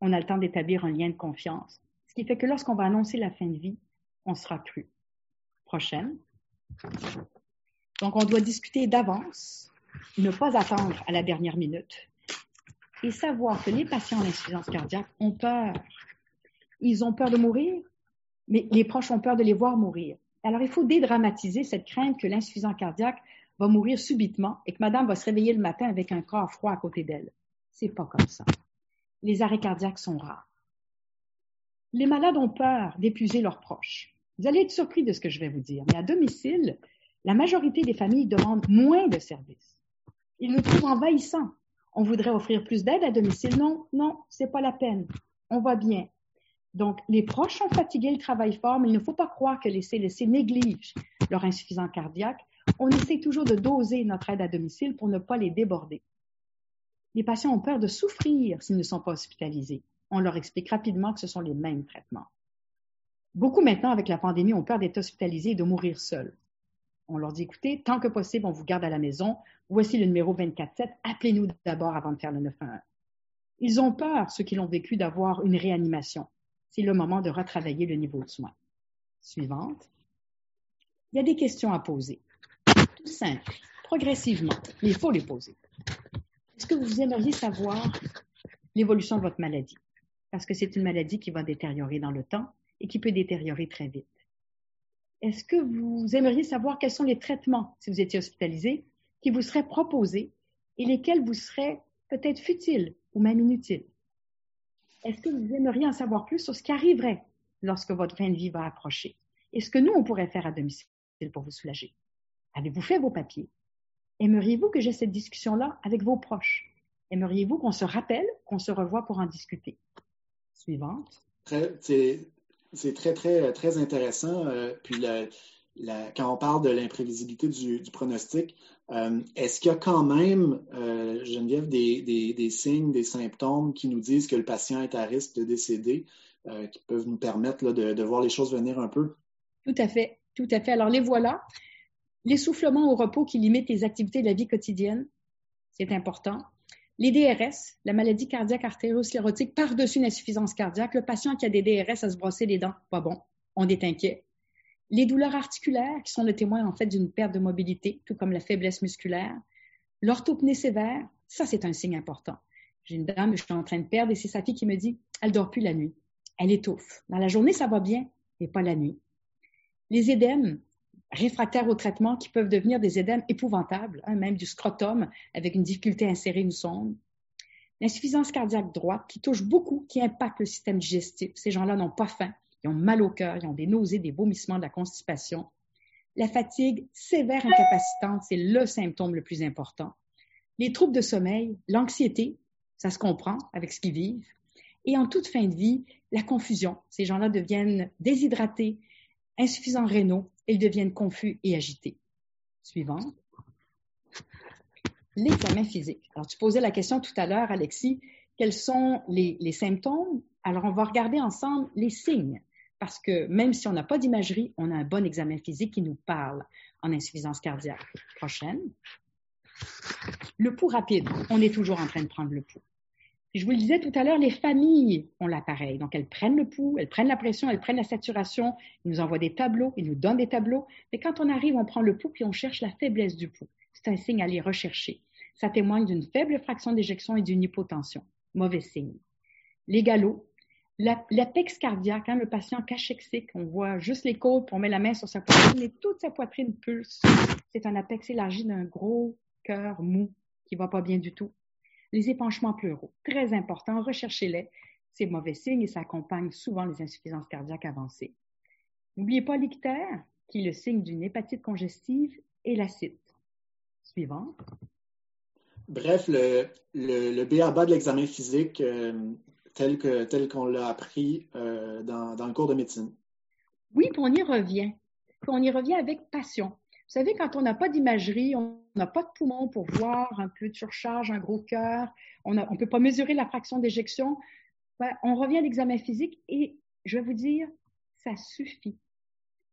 on a le temps d'établir un lien de confiance, ce qui fait que lorsqu'on va annoncer la fin de vie, on sera cru. Prochaine. Donc, on doit discuter d'avance, ne pas attendre à la dernière minute et savoir que les patients en insuffisance cardiaque ont peur. Ils ont peur de mourir, mais les proches ont peur de les voir mourir. Alors, il faut dédramatiser cette crainte que l'insuffisant cardiaque va mourir subitement et que madame va se réveiller le matin avec un corps froid à côté d'elle. C'est pas comme ça. Les arrêts cardiaques sont rares. Les malades ont peur d'épuiser leurs proches. Vous allez être surpris de ce que je vais vous dire, mais à domicile, la majorité des familles demandent moins de services. Ils nous trouvent envahissants. On voudrait offrir plus d'aide à domicile. Non, non, c'est pas la peine. On va bien. Donc, les proches sont fatigués, ils travaillent fort, mais il ne faut pas croire que les CLC négligent leur insuffisance cardiaque. On essaie toujours de doser notre aide à domicile pour ne pas les déborder. Les patients ont peur de souffrir s'ils ne sont pas hospitalisés. On leur explique rapidement que ce sont les mêmes traitements. Beaucoup maintenant, avec la pandémie, ont peur d'être hospitalisés et de mourir seuls. On leur dit, écoutez, tant que possible, on vous garde à la maison. Voici le numéro 24-7. Appelez-nous d'abord avant de faire le 911. Ils ont peur, ceux qui l'ont vécu, d'avoir une réanimation. C'est le moment de retravailler le niveau de soins. Suivante. Il y a des questions à poser. Simple, progressivement, mais il faut les poser. Est-ce que vous aimeriez savoir l'évolution de votre maladie? Parce que c'est une maladie qui va détériorer dans le temps et qui peut détériorer très vite. Est-ce que vous aimeriez savoir quels sont les traitements, si vous étiez hospitalisé, qui vous seraient proposés et lesquels vous seraient peut-être futiles ou même inutiles? Est-ce que vous aimeriez en savoir plus sur ce qui arriverait lorsque votre fin de vie va approcher? Et ce que nous, on pourrait faire à domicile pour vous soulager? Avez-vous fait vos papiers? Aimeriez-vous que j'ai cette discussion-là avec vos proches? Aimeriez-vous qu'on se rappelle, qu'on se revoie pour en discuter? Suivante. C'est très, très, très intéressant. Euh, puis quand on parle de l'imprévisibilité du, pronostic, euh, est-ce qu'il y a quand même, euh, Geneviève, des, signes, des symptômes qui nous disent que le patient est à risque de décéder, qui peuvent nous permettre de, de, voir les choses venir un peu? Tout à fait, tout à fait. Alors les voilà. L'essoufflement au repos qui limite les activités de la vie quotidienne, c'est important. Les DRS, la maladie cardiaque artériosclérotique par-dessus une insuffisance cardiaque, le patient qui a des DRS à se brosser les dents, pas bon, on est inquiet. Les douleurs articulaires, qui sont le témoin en fait d'une perte de mobilité, tout comme la faiblesse musculaire. L'orthopnée sévère, ça c'est un signe important. J'ai une dame je suis en train de perdre et c'est sa fille qui me dit, elle dort plus la nuit. Elle étouffe. Dans la journée, ça va bien, mais pas la nuit. Les édèmes, réfractaires au traitement qui peuvent devenir des édèmes épouvantables, hein, même du scrotum avec une difficulté à insérer une sonde. L'insuffisance cardiaque droite qui touche beaucoup, qui impacte le système digestif. Ces gens-là n'ont pas faim, ils ont mal au cœur, ils ont des nausées, des vomissements, de la constipation. La fatigue sévère incapacitante, c'est le symptôme le plus important. Les troubles de sommeil, l'anxiété, ça se comprend avec ce qu'ils vivent. Et en toute fin de vie, la confusion. Ces gens-là deviennent déshydratés, insuffisants rénaux, ils deviennent confus et agités. Suivant. L'examen physique. Alors, tu posais la question tout à l'heure, Alexis, quels sont les, symptômes? Alors, on va regarder ensemble les signes, parce que même si on n'a pas d'imagerie, on a un bon examen physique qui nous parle en insuffisance cardiaque. Prochaine. Le pouls rapide. On est toujours en train de prendre le pouls je vous le disais tout à l'heure, les familles ont l'appareil. Donc, elles prennent le pouls, elles prennent la pression, elles prennent la saturation, ils nous envoient des tableaux, ils nous donnent des tableaux. Mais quand on arrive, on prend le pouls puis on cherche la faiblesse du pouls. C'est un signe à aller rechercher. Ça témoigne d'une faible fraction d'éjection et d'une hypotension. Mauvais signe. Les galops, l'apex cardiaque, hein, le patient cachexique, on voit juste les côtes, on met la main sur sa poitrine et toute sa poitrine pulse. C'est un apex élargi d'un gros cœur mou qui va pas bien du tout. Les épanchements pleuraux, très important, recherchez-les. C'est mauvais signe et ça accompagne souvent les insuffisances cardiaques avancées. N'oubliez pas l'ictère, qui est le signe d'une hépatite congestive, et l'acide. Suivant. Bref, le, le, le BABA de l'examen physique euh, tel qu'on tel l'a appris euh, dans, dans, le cours de médecine. Oui, puis on y revient. on y revient avec passion. Vous savez, quand on n'a pas d'imagerie, on n'a pas de poumon pour voir un peu de surcharge, un gros cœur, on ne peut pas mesurer la fraction d'éjection, ben, on revient à l'examen physique et je vais vous dire, ça suffit.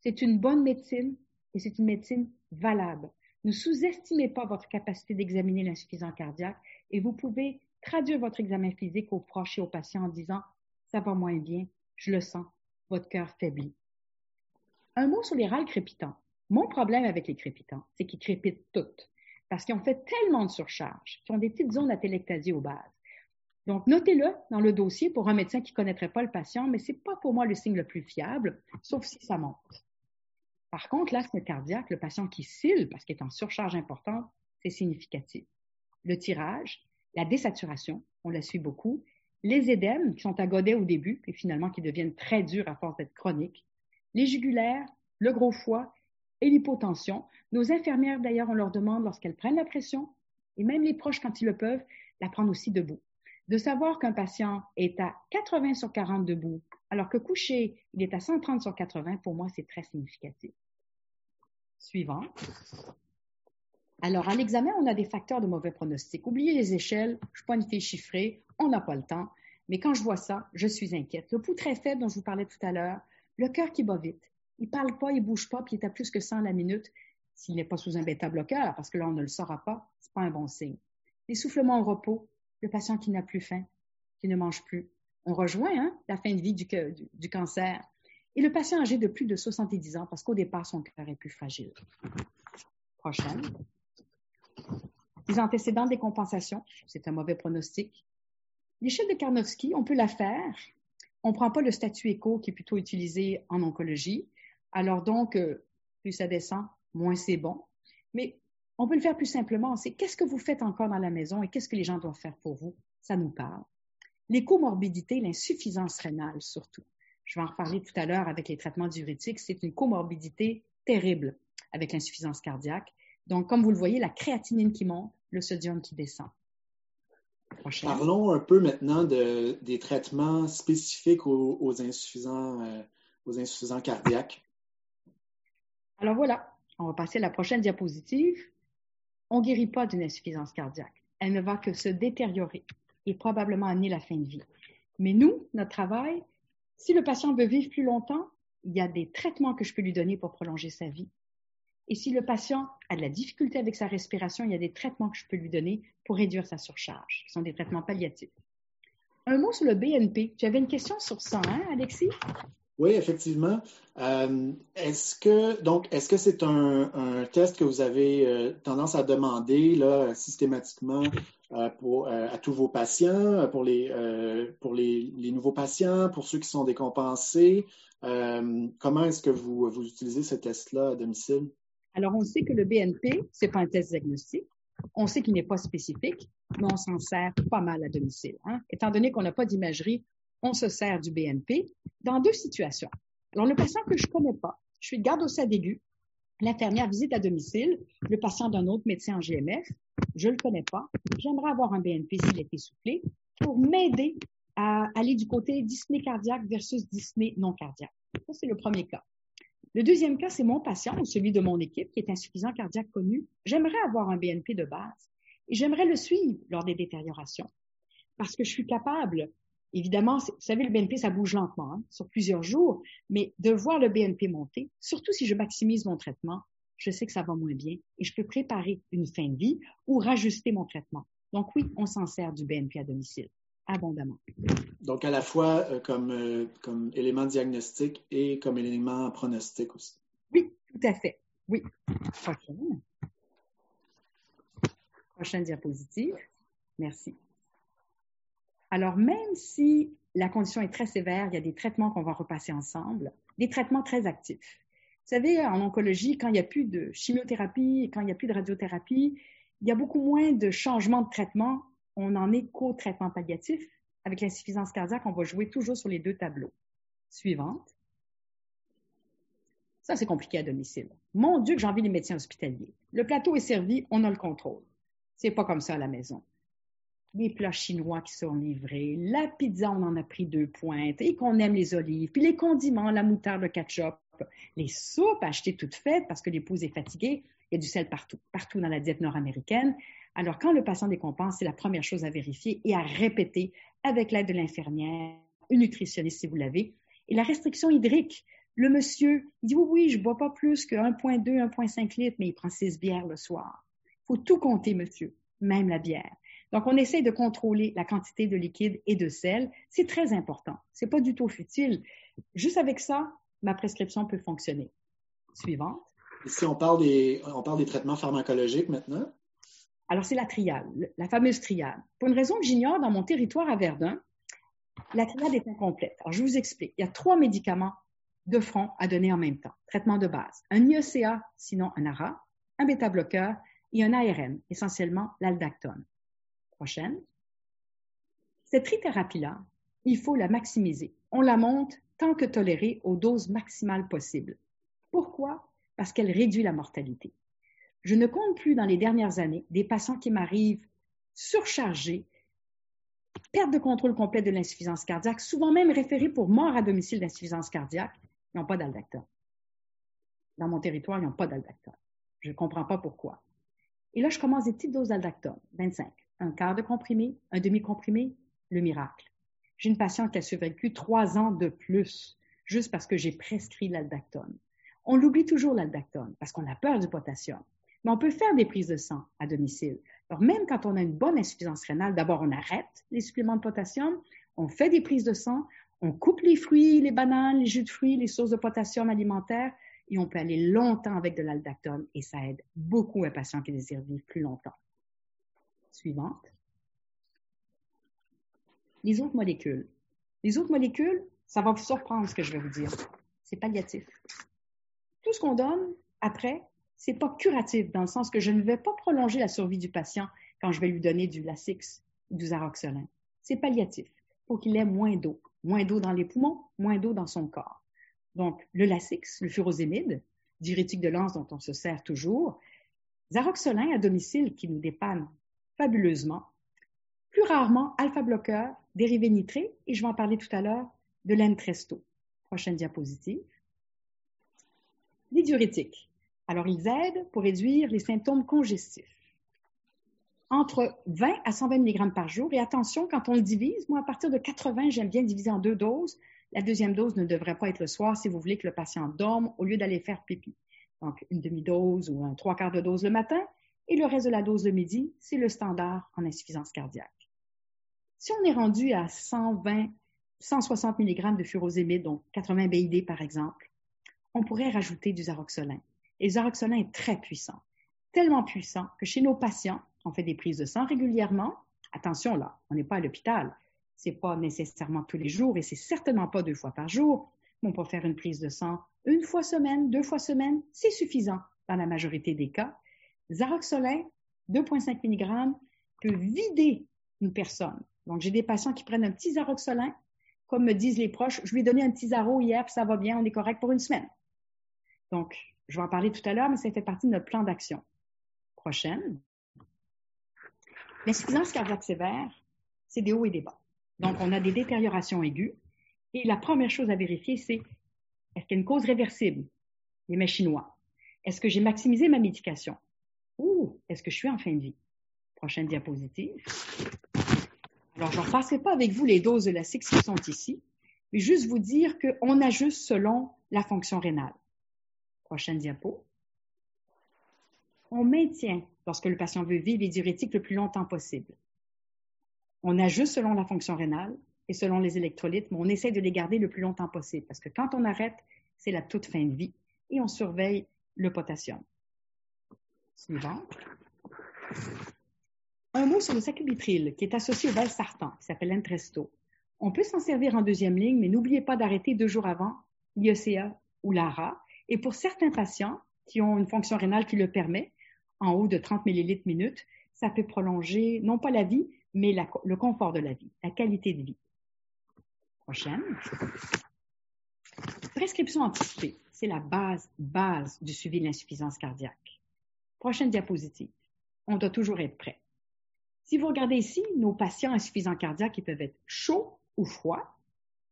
C'est une bonne médecine et c'est une médecine valable. Ne sous-estimez pas votre capacité d'examiner l'insuffisance cardiaque et vous pouvez traduire votre examen physique aux proches et aux patients en disant ça va moins bien, je le sens, votre cœur faiblit. Un mot sur les râles crépitants. Mon problème avec les crépitants, c'est qu'ils crépitent toutes parce qu'ils ont fait tellement de surcharge qu'ils ont des petites zones à télectasie aux bases. Donc, notez-le dans le dossier pour un médecin qui ne connaîtrait pas le patient, mais ce n'est pas pour moi le signe le plus fiable, sauf si ça monte. Par contre, l'asthme cardiaque, le patient qui cille parce qu'il est en surcharge importante, c'est significatif. Le tirage, la désaturation, on la suit beaucoup, les édèmes qui sont à godet au début et finalement qui deviennent très durs à force d'être chroniques, les jugulaires, le gros foie et l'hypotension. Nos infirmières, d'ailleurs, on leur demande, lorsqu'elles prennent la pression, et même les proches, quand ils le peuvent, la prendre aussi debout. De savoir qu'un patient est à 80 sur 40 debout, alors que couché, il est à 130 sur 80, pour moi, c'est très significatif. Suivant. Alors, à l'examen, on a des facteurs de mauvais pronostic. Oubliez les échelles, je ne suis pas une chiffrée, on n'a pas le temps. Mais quand je vois ça, je suis inquiète. Le pouls très faible dont je vous parlais tout à l'heure, le cœur qui bat vite, il parle pas, il bouge pas, puis il est à plus que 100 la minute. S'il n'est pas sous un bêta-bloqueur, parce que là, on ne le saura pas, c'est pas un bon signe. L'essoufflement au repos, le patient qui n'a plus faim, qui ne mange plus. On rejoint hein, la fin de vie du, du, cancer. Et le patient âgé de plus de 70 ans, parce qu'au départ, son cœur est plus fragile. Prochaine. Les antécédents des compensations, c'est un mauvais pronostic. L'échelle de Karnowski, on peut la faire. On ne prend pas le statut écho qui est plutôt utilisé en oncologie. Alors donc, euh, plus ça descend, moins c'est bon. Mais on peut le faire plus simplement. C'est qu'est-ce que vous faites encore dans la maison et qu'est-ce que les gens doivent faire pour vous? Ça nous parle. Les comorbidités, l'insuffisance rénale surtout. Je vais en reparler tout à l'heure avec les traitements diurétiques. C'est une comorbidité terrible avec l'insuffisance cardiaque. Donc, comme vous le voyez, la créatinine qui monte, le sodium qui descend. Parlons un peu maintenant de, des traitements spécifiques aux, euh, aux insuffisants cardiaques. Alors voilà, on va passer à la prochaine diapositive. On ne guérit pas d'une insuffisance cardiaque. Elle ne va que se détériorer et probablement amener la fin de vie. Mais nous, notre travail, si le patient veut vivre plus longtemps, il y a des traitements que je peux lui donner pour prolonger sa vie. Et si le patient a de la difficulté avec sa respiration, il y a des traitements que je peux lui donner pour réduire sa surcharge. Ce sont des traitements palliatifs. Un mot sur le BNP. Tu avais une question sur ça, hein, Alexis? Oui, effectivement. Euh, est-ce que donc est-ce que c'est un, test que vous avez euh, tendance à demander là, systématiquement euh, à tous vos patients, pour les pour les, nouveaux patients, pour ceux qui sont décompensés? comment est-ce que vous, vous utilisez ce test-là à domicile? Alors, on sait que le BNP, c'est pas un test diagnostique. On sait qu'il n'est pas spécifique, mais on s'en sert pas mal à domicile. Hein. Étant donné qu'on n'a pas d'imagerie, on se sert du BNP dans deux situations. Alors, le patient que je connais pas, je suis de garde au stade aigu, l'infirmière visite à domicile, le patient d'un autre médecin en GMF, je le connais pas, j'aimerais avoir un BNP s'il est essoufflé pour m'aider à aller du côté dyspnée cardiaque versus dyspnée non cardiaque. Ça, c'est le premier cas. Le deuxième cas, c'est mon patient ou celui de mon équipe qui est insuffisant cardiaque connu. J'aimerais avoir un BNP de base et j'aimerais le suivre lors des détériorations parce que je suis capable, évidemment, vous savez, le BNP, ça bouge lentement hein, sur plusieurs jours, mais de voir le BNP monter, surtout si je maximise mon traitement, je sais que ça va moins bien et je peux préparer une fin de vie ou rajuster mon traitement. Donc oui, on s'en sert du BNP à domicile abondamment. Donc, à la fois euh, comme, euh, comme élément diagnostic et comme élément pronostic aussi. Oui, tout à fait. Oui. Prochaine. Prochaine diapositive. Merci. Alors, même si la condition est très sévère, il y a des traitements qu'on va repasser ensemble, des traitements très actifs. Vous savez, en oncologie, quand il n'y a plus de chimiothérapie, quand il n'y a plus de radiothérapie, il y a beaucoup moins de changements de traitement on en est qu'au traitement palliatif. Avec l'insuffisance cardiaque, on va jouer toujours sur les deux tableaux. Suivante. Ça, c'est compliqué à domicile. Mon Dieu, que j'ai envie les médecins hospitaliers. Le plateau est servi, on a le contrôle. C'est pas comme ça à la maison. Les plats chinois qui sont livrés, la pizza, on en a pris deux pointes, et qu'on aime les olives, puis les condiments, la moutarde, le ketchup, les soupes achetées toutes faites parce que l'épouse est fatiguée. Il y a du sel partout, partout dans la diète nord-américaine. Alors, quand le patient décompense, c'est la première chose à vérifier et à répéter avec l'aide de l'infirmière, une nutritionniste si vous l'avez. Et la restriction hydrique, le monsieur il dit oui, oui, je ne bois pas plus que 1,2, 1,5 litres, mais il prend 6 bières le soir. Il faut tout compter, monsieur, même la bière. Donc, on essaie de contrôler la quantité de liquide et de sel. C'est très important. C'est pas du tout futile. Juste avec ça, ma prescription peut fonctionner. Suivante. Ici, on parle des, on parle des traitements pharmacologiques maintenant? Alors, c'est la triade, la fameuse triade. Pour une raison que j'ignore, dans mon territoire à Verdun, la triade est incomplète. Alors, je vous explique. Il y a trois médicaments de front à donner en même temps. Traitement de base. Un IECA, sinon un ARA, un bêta-bloqueur et un ARN, essentiellement l'aldactone. Prochaine. Cette trithérapie-là, il faut la maximiser. On la monte tant que tolérée aux doses maximales possibles. Pourquoi? Parce qu'elle réduit la mortalité. Je ne compte plus dans les dernières années des patients qui m'arrivent surchargés, perte de contrôle complet de l'insuffisance cardiaque, souvent même référés pour mort à domicile d'insuffisance cardiaque, ils n'ont pas d'aldactone. Dans mon territoire, ils n'ont pas d'aldactone. Je ne comprends pas pourquoi. Et là, je commence des petites doses d'aldactone, 25. Un quart de comprimé, un demi-comprimé, le miracle. J'ai une patiente qui a survécu trois ans de plus, juste parce que j'ai prescrit l'aldactone. On l'oublie toujours l'aldactone, parce qu'on a peur du potassium. Mais on peut faire des prises de sang à domicile. Alors, même quand on a une bonne insuffisance rénale, d'abord, on arrête les suppléments de potassium, on fait des prises de sang, on coupe les fruits, les bananes, les jus de fruits, les sources de potassium alimentaires, et on peut aller longtemps avec de l'aldactone, et ça aide beaucoup un patient qui désire vivre plus longtemps. Suivante. Les autres molécules. Les autres molécules, ça va vous surprendre ce que je vais vous dire. C'est palliatif. Tout ce qu'on donne après, c'est pas curatif dans le sens que je ne vais pas prolonger la survie du patient quand je vais lui donner du Lasix ou du Zaroxolin. C'est palliatif pour qu'il ait moins d'eau. moins d'eau dans les poumons, moins d'eau dans son corps. Donc, le Lasix, le furosémide, diurétique de lance dont on se sert toujours, Zaroxolin à domicile qui nous dépanne fabuleusement, plus rarement alpha-bloqueur, dérivé nitré, et je vais en parler tout à l'heure, de l'entresto. Prochaine diapositive. Les diurétiques. Alors, ils aident pour réduire les symptômes congestifs. Entre 20 à 120 mg par jour. Et attention, quand on le divise, moi, à partir de 80, j'aime bien diviser en deux doses. La deuxième dose ne devrait pas être le soir si vous voulez que le patient dorme au lieu d'aller faire pipi. Donc, une demi-dose ou un trois quarts de dose le matin. Et le reste de la dose le midi, c'est le standard en insuffisance cardiaque. Si on est rendu à 120, 160 mg de furosémide, donc 80 BID par exemple, on pourrait rajouter du zaroxolin. Et le zaroxolin est très puissant, tellement puissant que chez nos patients, on fait des prises de sang régulièrement. Attention là, on n'est pas à l'hôpital. C'est pas nécessairement tous les jours et c'est certainement pas deux fois par jour. On peut faire une prise de sang une fois semaine, deux fois semaine, c'est suffisant dans la majorité des cas. Zaroxolin, 2,5 mg, peut vider une personne. Donc, j'ai des patients qui prennent un petit Zaroxolin, comme me disent les proches, je lui ai donné un petit Zaro hier, puis ça va bien, on est correct pour une semaine. Donc, je vais en parler tout à l'heure, mais ça fait partie de notre plan d'action. Prochaine. L'insuffisance cardiaque sévère, c'est des hauts et des bas. Donc, on a des détériorations aiguës. Et la première chose à vérifier, c'est est-ce qu'il y a une cause réversible? Les mets chinois. Est-ce que j'ai maximisé ma médication? Est-ce que je suis en fin de vie? Prochaine diapositive. Alors, je ne repasserai pas avec vous les doses de la qui sont ici, mais juste vous dire qu'on ajuste selon la fonction rénale. Prochaine diapo. On maintient, lorsque le patient veut vivre, les diurétiques le plus longtemps possible. On ajuste selon la fonction rénale et selon les électrolytes, mais on essaie de les garder le plus longtemps possible parce que quand on arrête, c'est la toute fin de vie et on surveille le potassium. Un mot sur le sacubitril qui est associé au valsartan, qui s'appelle Entresto. On peut s'en servir en deuxième ligne, mais n'oubliez pas d'arrêter deux jours avant l'IECA ou l'ARA. Et pour certains patients qui ont une fonction rénale qui le permet, en haut de 30 millilitres minute, ça peut prolonger non pas la vie, mais le confort de la vie, la qualité de vie. Prochaine. Prescription anticipée, c'est la base, base du suivi de l'insuffisance cardiaque. Prochaine diapositive. On doit toujours être prêt. Si vous regardez ici, nos patients insuffisants cardiaques, ils peuvent être chauds ou froids,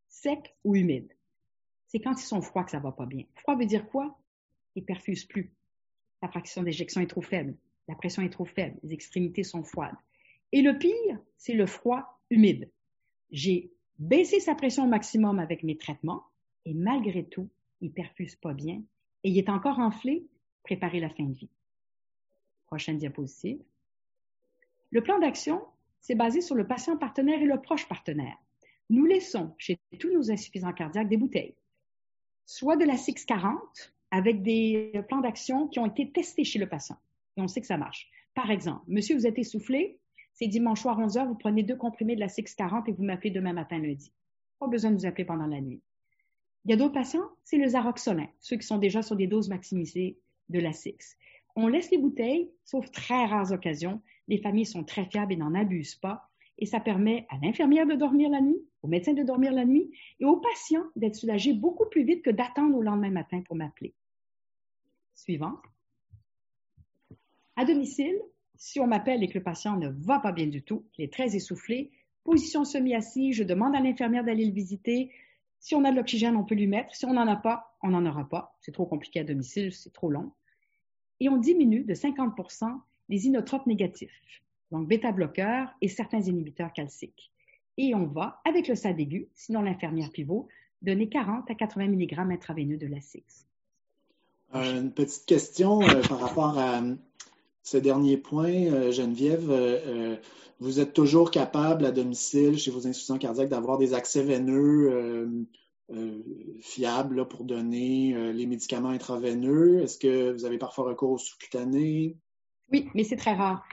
secs ou humides. C'est quand ils sont froids que ça va pas bien. Froid veut dire quoi? Ils perfusent plus. La fraction d'éjection est trop faible. La pression est trop faible. Les extrémités sont froides. Et le pire, c'est le froid humide. J'ai baissé sa pression au maximum avec mes traitements et malgré tout, il perfuse pas bien et il est encore enflé. Préparez la fin de vie. Prochaine diapositive. Le plan d'action, c'est basé sur le patient partenaire et le proche partenaire. Nous laissons chez tous nos insuffisants cardiaques des bouteilles, soit de la 640 avec des plans d'action qui ont été testés chez le patient. Et on sait que ça marche. Par exemple, monsieur, vous êtes essoufflé, c'est dimanche soir 11 heures, vous prenez deux comprimés de la 640 et vous m'appelez demain matin lundi. Pas besoin de vous appeler pendant la nuit. Il y a d'autres patients, c'est le Zaroxolin, ceux qui sont déjà sur des doses maximisées de la 6. On laisse les bouteilles, sauf très rares occasions. Les familles sont très fiables et n'en abusent pas. Et ça permet à l'infirmière de dormir la nuit, au médecin de dormir la nuit et aux patients d'être soulagés beaucoup plus vite que d'attendre au lendemain matin pour m'appeler. Suivant. À domicile, si on m'appelle et que le patient ne va pas bien du tout, qu'il est très essoufflé, position semi-assise, je demande à l'infirmière d'aller le visiter. Si on a de l'oxygène, on peut lui mettre. Si on n'en a pas, on n'en aura pas. C'est trop compliqué à domicile, c'est trop long et on diminue de 50% les inotropes négatifs, donc bêta-bloqueurs et certains inhibiteurs calciques. Et on va, avec le SAD aigu, sinon l'infirmière pivot, donner 40 à 80 mg intraveineux de la Euh, une petite question euh, par rapport à ce dernier point, euh, Geneviève. Euh, vous êtes toujours capable à domicile, chez vos insuffisants cardiaques, d'avoir des accès veineux euh, fiable pour donner euh, les médicaments intraveineux? Est-ce que vous avez parfois recours aux sous-cutanés? Oui, mais c'est très rare.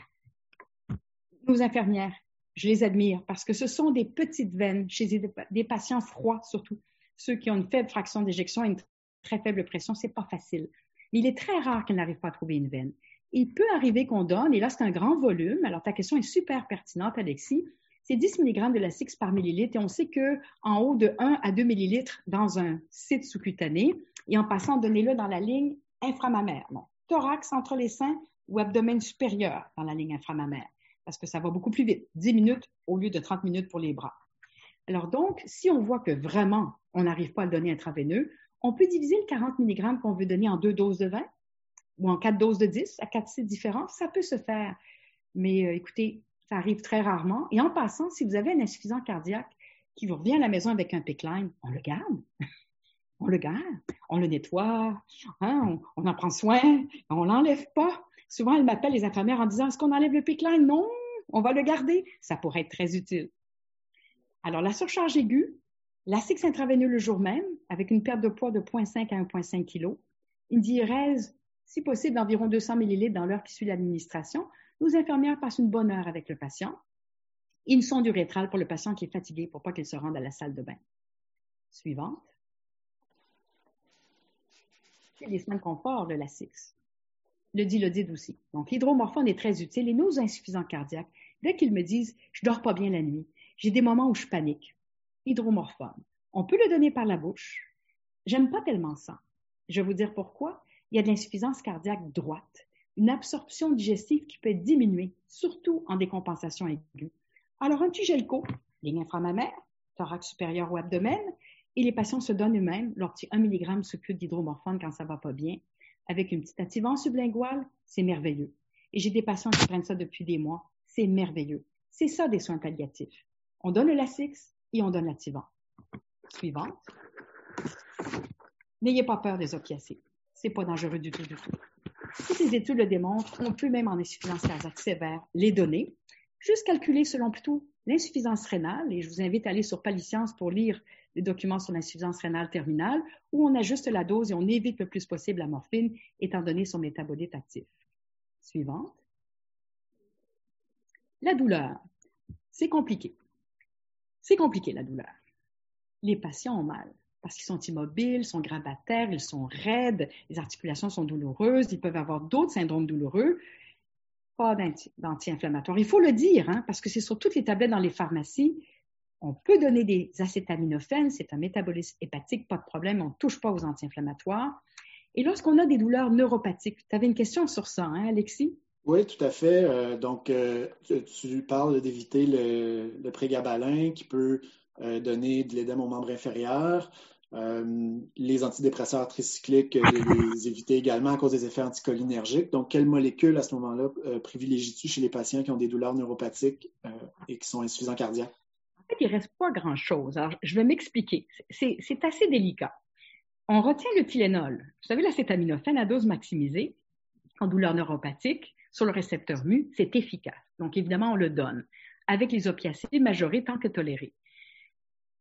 Nos infirmières, je les admire parce que ce sont des petites veines chez des, patients froids surtout, ceux qui ont une faible fraction d'éjection et une très faible pression, c'est pas facile. Il est très rare qu'elles n'arrivent pas à trouver une veine. Il peut arriver qu'on donne, et là c'est un grand volume, alors ta question est super pertinente Alexis, c'est 10 mg de Lasix par millilitre et on sait qu'en haut de 1 à 2 millilitres dans un site sous-cutané et en passant, donnez-le dans la ligne inframammaire. Donc, thorax entre les seins ou abdomen supérieur dans la ligne inframammaire parce que ça va beaucoup plus vite, 10 minutes au lieu de 30 minutes pour les bras. Alors donc, si on voit que vraiment on n'arrive pas à le donner intraveineux, on peut diviser le 40 mg qu'on veut donner en deux doses de 20 ou en quatre doses de 10 à quatre sites différents. Ça peut se faire. Mais euh, écoutez, ça arrive très rarement. Et en passant, si vous avez un insuffisant cardiaque qui vous revient à la maison avec un pickline, on le garde. on le garde. On le nettoie. Hein, on, en prend soin. On l'enlève pas. Souvent, elles m'appellent les infirmières en disant Est-ce qu'on enlève le pickline? Non, on va le garder. Ça pourrait être très utile. Alors, la surcharge aiguë, l'acide intraveineux le jour même, avec une perte de poids de 0,5 à 1,5 kg, une diurèse, si possible, d'environ 200 ml dans l'heure qui suit l'administration, nos infirmières passent une bonne heure avec le patient. Une sonde urétrale pour le patient qui est fatigué pour pas qu'il se rende à la salle de bain. Suivante. C'est les soins de confort de la SIX. Le dilodide aussi. Donc, l'hydromorphone est très utile et nos insuffisants cardiaques, dès qu'ils me disent je dors pas bien la nuit, j'ai des moments où je panique. Hydromorphone. On peut le donner par la bouche. J'aime pas tellement ça. Je vais vous dire pourquoi. Il y a de l'insuffisance cardiaque droite une absorption digestive qui peut être diminuée, surtout en décompensation aiguë. Alors, un petit gelco, ligne inframammaire, thorax supérieur ou abdomen, et les patients se donnent eux-mêmes leur petit 1 mg sous d'hydromorphone quand ça va pas bien, avec une petite activante sublinguale, c'est merveilleux. Et j'ai des patients qui prennent ça depuis des mois, c'est merveilleux. C'est ça des soins palliatifs. On donne le Lasix et on donne l'activant. Suivante. N'ayez pas peur des opiacés. C'est pas dangereux du tout, du tout. Toutes les études le démontrent, on peut même en insuffisance cardiaque sévère les donner, juste calculer selon plutôt l'insuffisance rénale, et je vous invite à aller sur Paliscience pour lire les documents sur l'insuffisance rénale terminale, où on ajuste la dose et on évite le plus possible la morphine, étant donné son métabolite actif. Suivante. La douleur. C'est compliqué. C'est compliqué, la douleur. Les patients ont mal parce qu'ils sont immobiles, sont grabataires, ils sont raides, les articulations sont douloureuses, ils peuvent avoir d'autres syndromes douloureux. Pas d'anti-inflammatoires. Il faut le dire, hein, parce que c'est sur toutes les tablettes dans les pharmacies. On peut donner des acétaminophènes, c'est un métabolisme hépatique, pas de problème, on ne touche pas aux anti-inflammatoires. Et lorsqu'on a des douleurs neuropathiques, tu avais une question sur ça, hein, Alexis? Oui, tout à fait. Euh, donc, euh, tu parles d'éviter le, le prégabalin qui peut donner de l'édème aux membres inférieurs. Euh, les antidépresseurs tricycliques, euh, les éviter également à cause des effets anticholinergiques. Donc, quelle molécule à ce moment-là privilégies-tu chez les patients qui ont des douleurs neuropathiques et qui sont insuffisants cardiaques? En fait, il ne reste pas grand-chose. Alors, je vais m'expliquer. C'est assez délicat. On retient le Tylenol. Vous savez, l'acétaminophène à dose maximisée en douleur neuropathique sur le récepteur mu, c'est efficace. Donc, évidemment, on le donne avec les opiacés majorés tant que tolérés.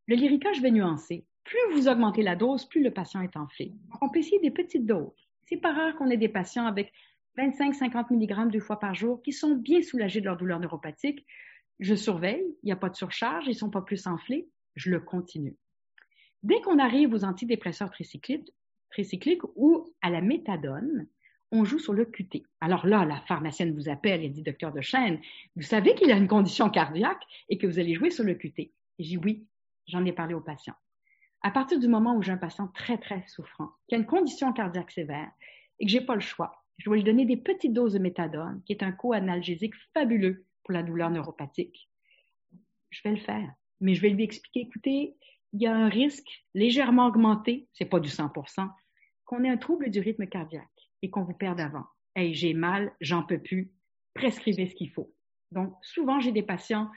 Le Lyrica, je vais nuancer. Plus vous augmentez la dose, plus le patient est enflé. On peut essayer des petites doses. C'est pas rare qu'on ait des patients avec 25-50 mg deux fois par jour qui sont bien soulagés de leur douleur neuropathique. Je surveille, il n'y a pas de surcharge, ils ne sont pas plus enflés, je le continue. Dès qu'on arrive aux antidépresseurs tricycliques, ou à la méthadone, on joue sur le QT. Alors là, la pharmacienne vous appelle et dit, docteur de chaîne, vous savez qu'il a une condition cardiaque et que vous allez jouer sur le QT. J'ai oui, J'en ai parlé aux patients. À partir du moment où j'ai un patient très, très souffrant, qui a une condition cardiaque sévère et que j'ai pas le choix, je vais lui donner des petites doses de méthadone, qui est un co-analgésique fabuleux pour la douleur neuropathique. Je vais le faire. Mais je vais lui expliquer, écoutez, il y a un risque légèrement augmenté, c'est pas du 100%, qu'on ait un trouble du rythme cardiaque et qu'on vous perde avant. Hey, j'ai mal, j'en peux plus, prescrivez ce qu'il faut. Donc, souvent, j'ai des patients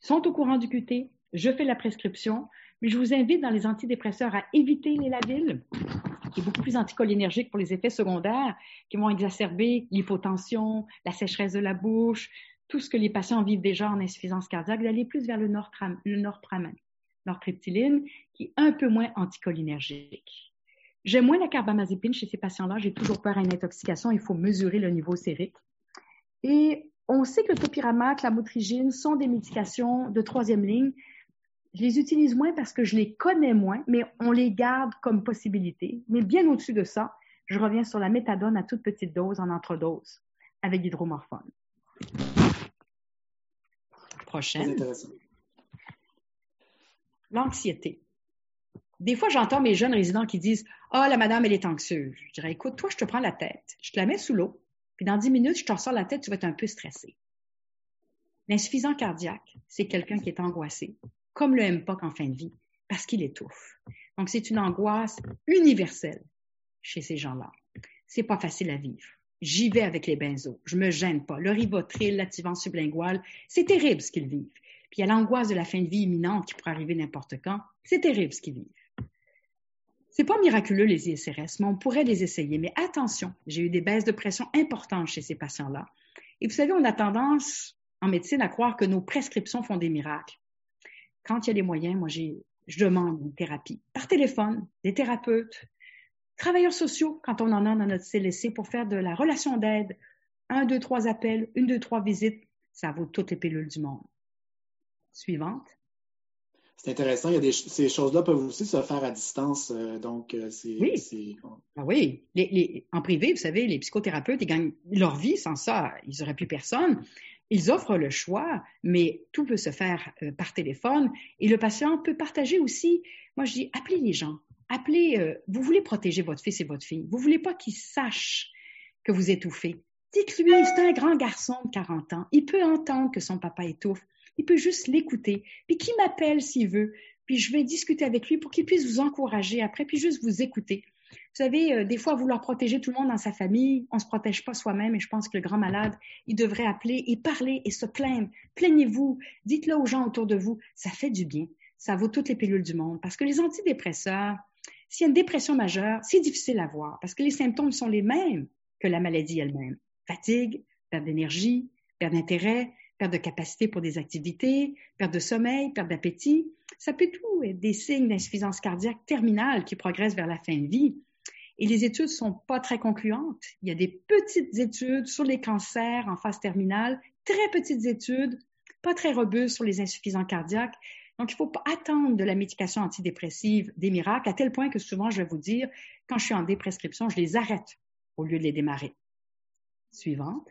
qui sont au courant du QT, je fais la prescription, mais je vous invite dans les antidépresseurs à éviter les Lavil, qui est beaucoup plus anticholinergique pour les effets secondaires, qui vont exacerber l'hypotension, la sécheresse de la bouche, tout ce que les patients vivent déjà en insuffisance cardiaque, d'aller plus vers le, le norpramine, nortriptyline, qui est un peu moins anticholinergique. J'aime moins la carbamazépine chez ces patients-là. J'ai toujours peur à une intoxication. Il faut mesurer le niveau sérique. Et on sait que le topiramate, la motrigine sont des médications de troisième ligne je les utilise moins parce que je les connais moins, mais on les garde comme possibilité. Mais bien au-dessus de ça, je reviens sur la méthadone à toute petite dose en entredose avec l'hydromorphone. Prochaine. l'anxiété. Des fois, j'entends mes jeunes résidents qui disent Ah, la madame, elle est anxieuse. Je dirais Écoute, toi, je te prends la tête, je te la mets sous l'eau, puis dans dix minutes, je te ressors la tête, tu vas être un peu stressé. L'insuffisant cardiaque, c'est quelqu'un qui est angoissé, comme le MPOC en fin de vie, parce qu'il étouffe. Donc, c'est une angoisse universelle chez ces gens-là. C'est pas facile à vivre. J'y vais avec les benzos. Je me gêne pas. Le rivotril, l'activant sublingual, c'est terrible ce qu'ils vivent. Puis il y a l'angoisse de la fin de vie imminente qui pourrait arriver n'importe quand. C'est terrible ce qu'ils vivent. C'est pas miraculeux les ISRS, mais on pourrait les essayer. Mais attention, j'ai eu des baisses de pression importantes chez ces patients-là. Et vous savez, on a tendance en médecine à croire que nos prescriptions font des miracles. Quand il y a les moyens, moi, je demande une thérapie par téléphone, des thérapeutes, Travailleurs sociaux, quand on en a dans notre CLC, pour faire de la relation d'aide, un, deux, trois appels, une, deux, trois visites, ça vaut toutes les pilules du monde. Suivante. C'est intéressant. Il y a des, ces choses-là peuvent aussi se faire à distance. Euh, donc, euh, c'est. Oui. Ah oui. en privé, vous savez, les psychothérapeutes, ils gagnent leur vie. Sans ça, ils n'auraient plus personne. Ils offrent le choix, mais tout peut se faire euh, par téléphone. Et le patient peut partager aussi. Moi, je dis, appelez les gens appelez, euh, vous voulez protéger votre fils et votre fille. Vous voulez pas qu'il sache que vous étouffez. Dites-lui, c'est un grand garçon de 40 ans. Il peut entendre que son papa étouffe. Il peut juste l'écouter. Puis qui m'appelle s'il veut. Puis je vais discuter avec lui pour qu'il puisse vous encourager après, puis juste vous écouter. Vous savez, euh, des fois, vouloir protéger tout le monde dans sa famille, on ne se protège pas soi-même et je pense que le grand malade, il devrait appeler et parler et se plaindre. Plaignez-vous, dites-le aux gens autour de vous. Ça fait du bien. Ça vaut toutes les pilules du monde parce que les antidépresseurs, s'il y a une dépression majeure, c'est difficile à voir parce que les symptômes sont les mêmes que la maladie elle-même. Fatigue, perte d'énergie, perte d'intérêt, perte de capacité pour des activités, perte de sommeil, perte d'appétit. Ça peut tout être des signes d'insuffisance cardiaque terminale qui progressent vers la fin de vie. Et les études sont pas très concluantes. Il y a des petites études sur les cancers en phase terminale, très petites études, pas très robustes sur les insuffisants cardiaques. Donc, il ne faut pas attendre de la médication antidépressive des miracles, à tel point que souvent, je vais vous dire, quand je suis en déprescription, je les arrête au lieu de les démarrer. Suivante.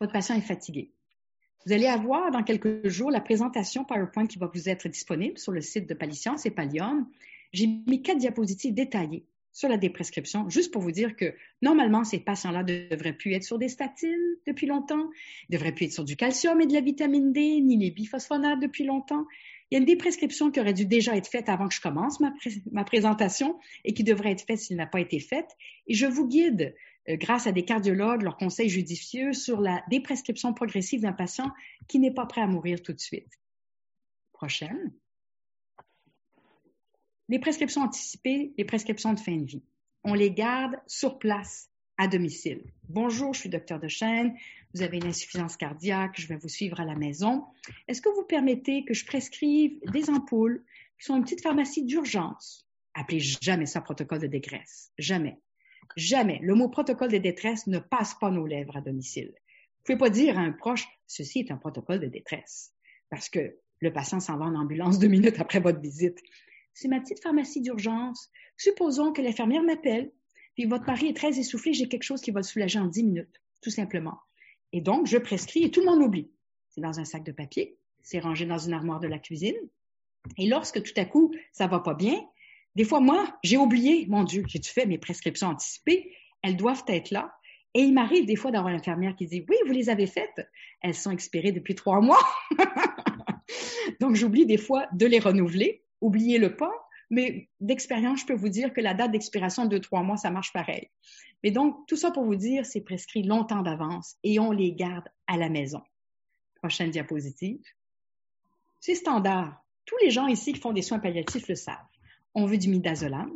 Votre patient est fatigué. Vous allez avoir dans quelques jours la présentation PowerPoint qui va vous être disponible sur le site de Paliscience et Pallium. J'ai mis quatre diapositives détaillées sur la déprescription, juste pour vous dire que normalement, ces patients-là ne devraient plus être sur des statines depuis longtemps, ne devraient plus être sur du calcium et de la vitamine D, ni les biphosphonates depuis longtemps. Il y a une déprescription qui aurait dû déjà être faite avant que je commence ma, présentation et qui devrait être faite s'il n'a pas été faite. Et je vous guide, euh, grâce à des cardiologues, leurs conseils judicieux, sur la déprescription progressive d'un patient qui n'est pas prêt à mourir tout de suite. Prochaine. Les prescriptions anticipées, les prescriptions de fin de vie, on les garde sur place, à domicile. Bonjour, je suis docteur de chaîne, vous avez une insuffisance cardiaque, je vais vous suivre à la maison. Est-ce que vous permettez que je prescrive des ampoules qui sont une petite pharmacie d'urgence? Appelez jamais ça protocole de détresse. Jamais. Jamais. Le mot protocole de détresse ne passe pas nos lèvres à domicile. Vous pouvez pas dire à un proche, ceci est un protocole de détresse. Parce que le patient s'en va en ambulance deux minutes après votre visite c'est ma petite pharmacie d'urgence. Supposons que l'infirmière m'appelle, puis votre mari est très essoufflé, j'ai quelque chose qui va le soulager en dix minutes, tout simplement. Et donc, je prescris et tout le monde oublie. C'est dans un sac de papier, c'est rangé dans une armoire de la cuisine. Et lorsque tout à coup, ça va pas bien, des fois, moi, j'ai oublié, mon Dieu, j'ai-tu fait mes prescriptions anticipées? Elles doivent être là. Et il m'arrive des fois d'avoir l'infirmière qui dit, oui, vous les avez faites. Elles sont expirées depuis trois mois. Donc, j'oublie des fois de les renouveler oubliez-le pas, mais d'expérience, je peux vous dire que la date d'expiration de trois mois, ça marche pareil. Mais donc, tout ça pour vous dire, c'est prescrit longtemps d'avance et on les garde à la maison. Prochaine diapositive. C'est standard. Tous les gens ici qui font des soins palliatifs le savent. On veut du midazolam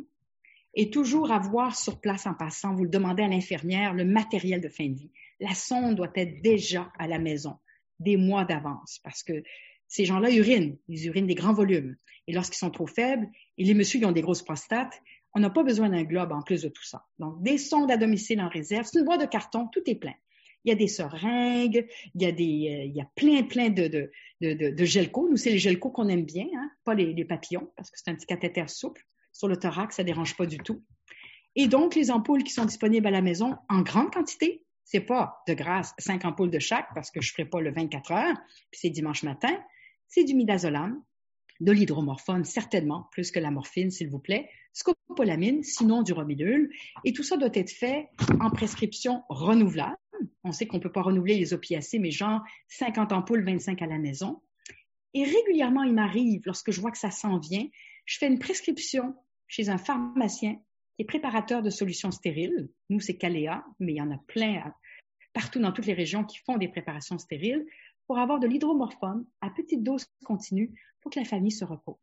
et toujours avoir sur place en passant, vous le demandez à l'infirmière, le matériel de fin de vie. La sonde doit être déjà à la maison, des mois d'avance, parce que ces gens-là urinent, ils urinent des grands volumes. Et lorsqu'ils sont trop faibles, et les messieurs qui ont des grosses prostates, on n'a pas besoin d'un globe en plus de tout ça. Donc, des sondes à domicile en réserve, c'est une boîte de carton, tout est plein. Il y a des seringues, il y a, euh, plein, plein de, de. Nous, c'est les gelco qu'on aime bien, hein, pas les, papillons, parce que c'est un petit cathéter souple. Sur le thorax, ça dérange pas du tout. Et donc, les ampoules qui sont disponibles à la maison en grande quantité, c'est pas de grâce cinq ampoules de chaque, parce que je ferai pas le 24 heures, puis c'est dimanche matin, c'est du midazolam, de l'hydromorphone, certainement, plus que la morphine, s'il vous plaît, scopolamine, sinon du romidul. Et tout ça doit être fait en prescription renouvelable. On sait qu'on ne peut pas renouveler les opiacés, mais genre 50 ampoules, 25 à la maison. Et régulièrement, il m'arrive, lorsque je vois que ça s'en vient, je fais une prescription chez un pharmacien qui est préparateur de solutions stériles. Nous, c'est Caléa, mais il y en a plein partout dans toutes les régions qui font des préparations stériles pour avoir de l'hydromorphone à petite dose continue pour que la famille se repose.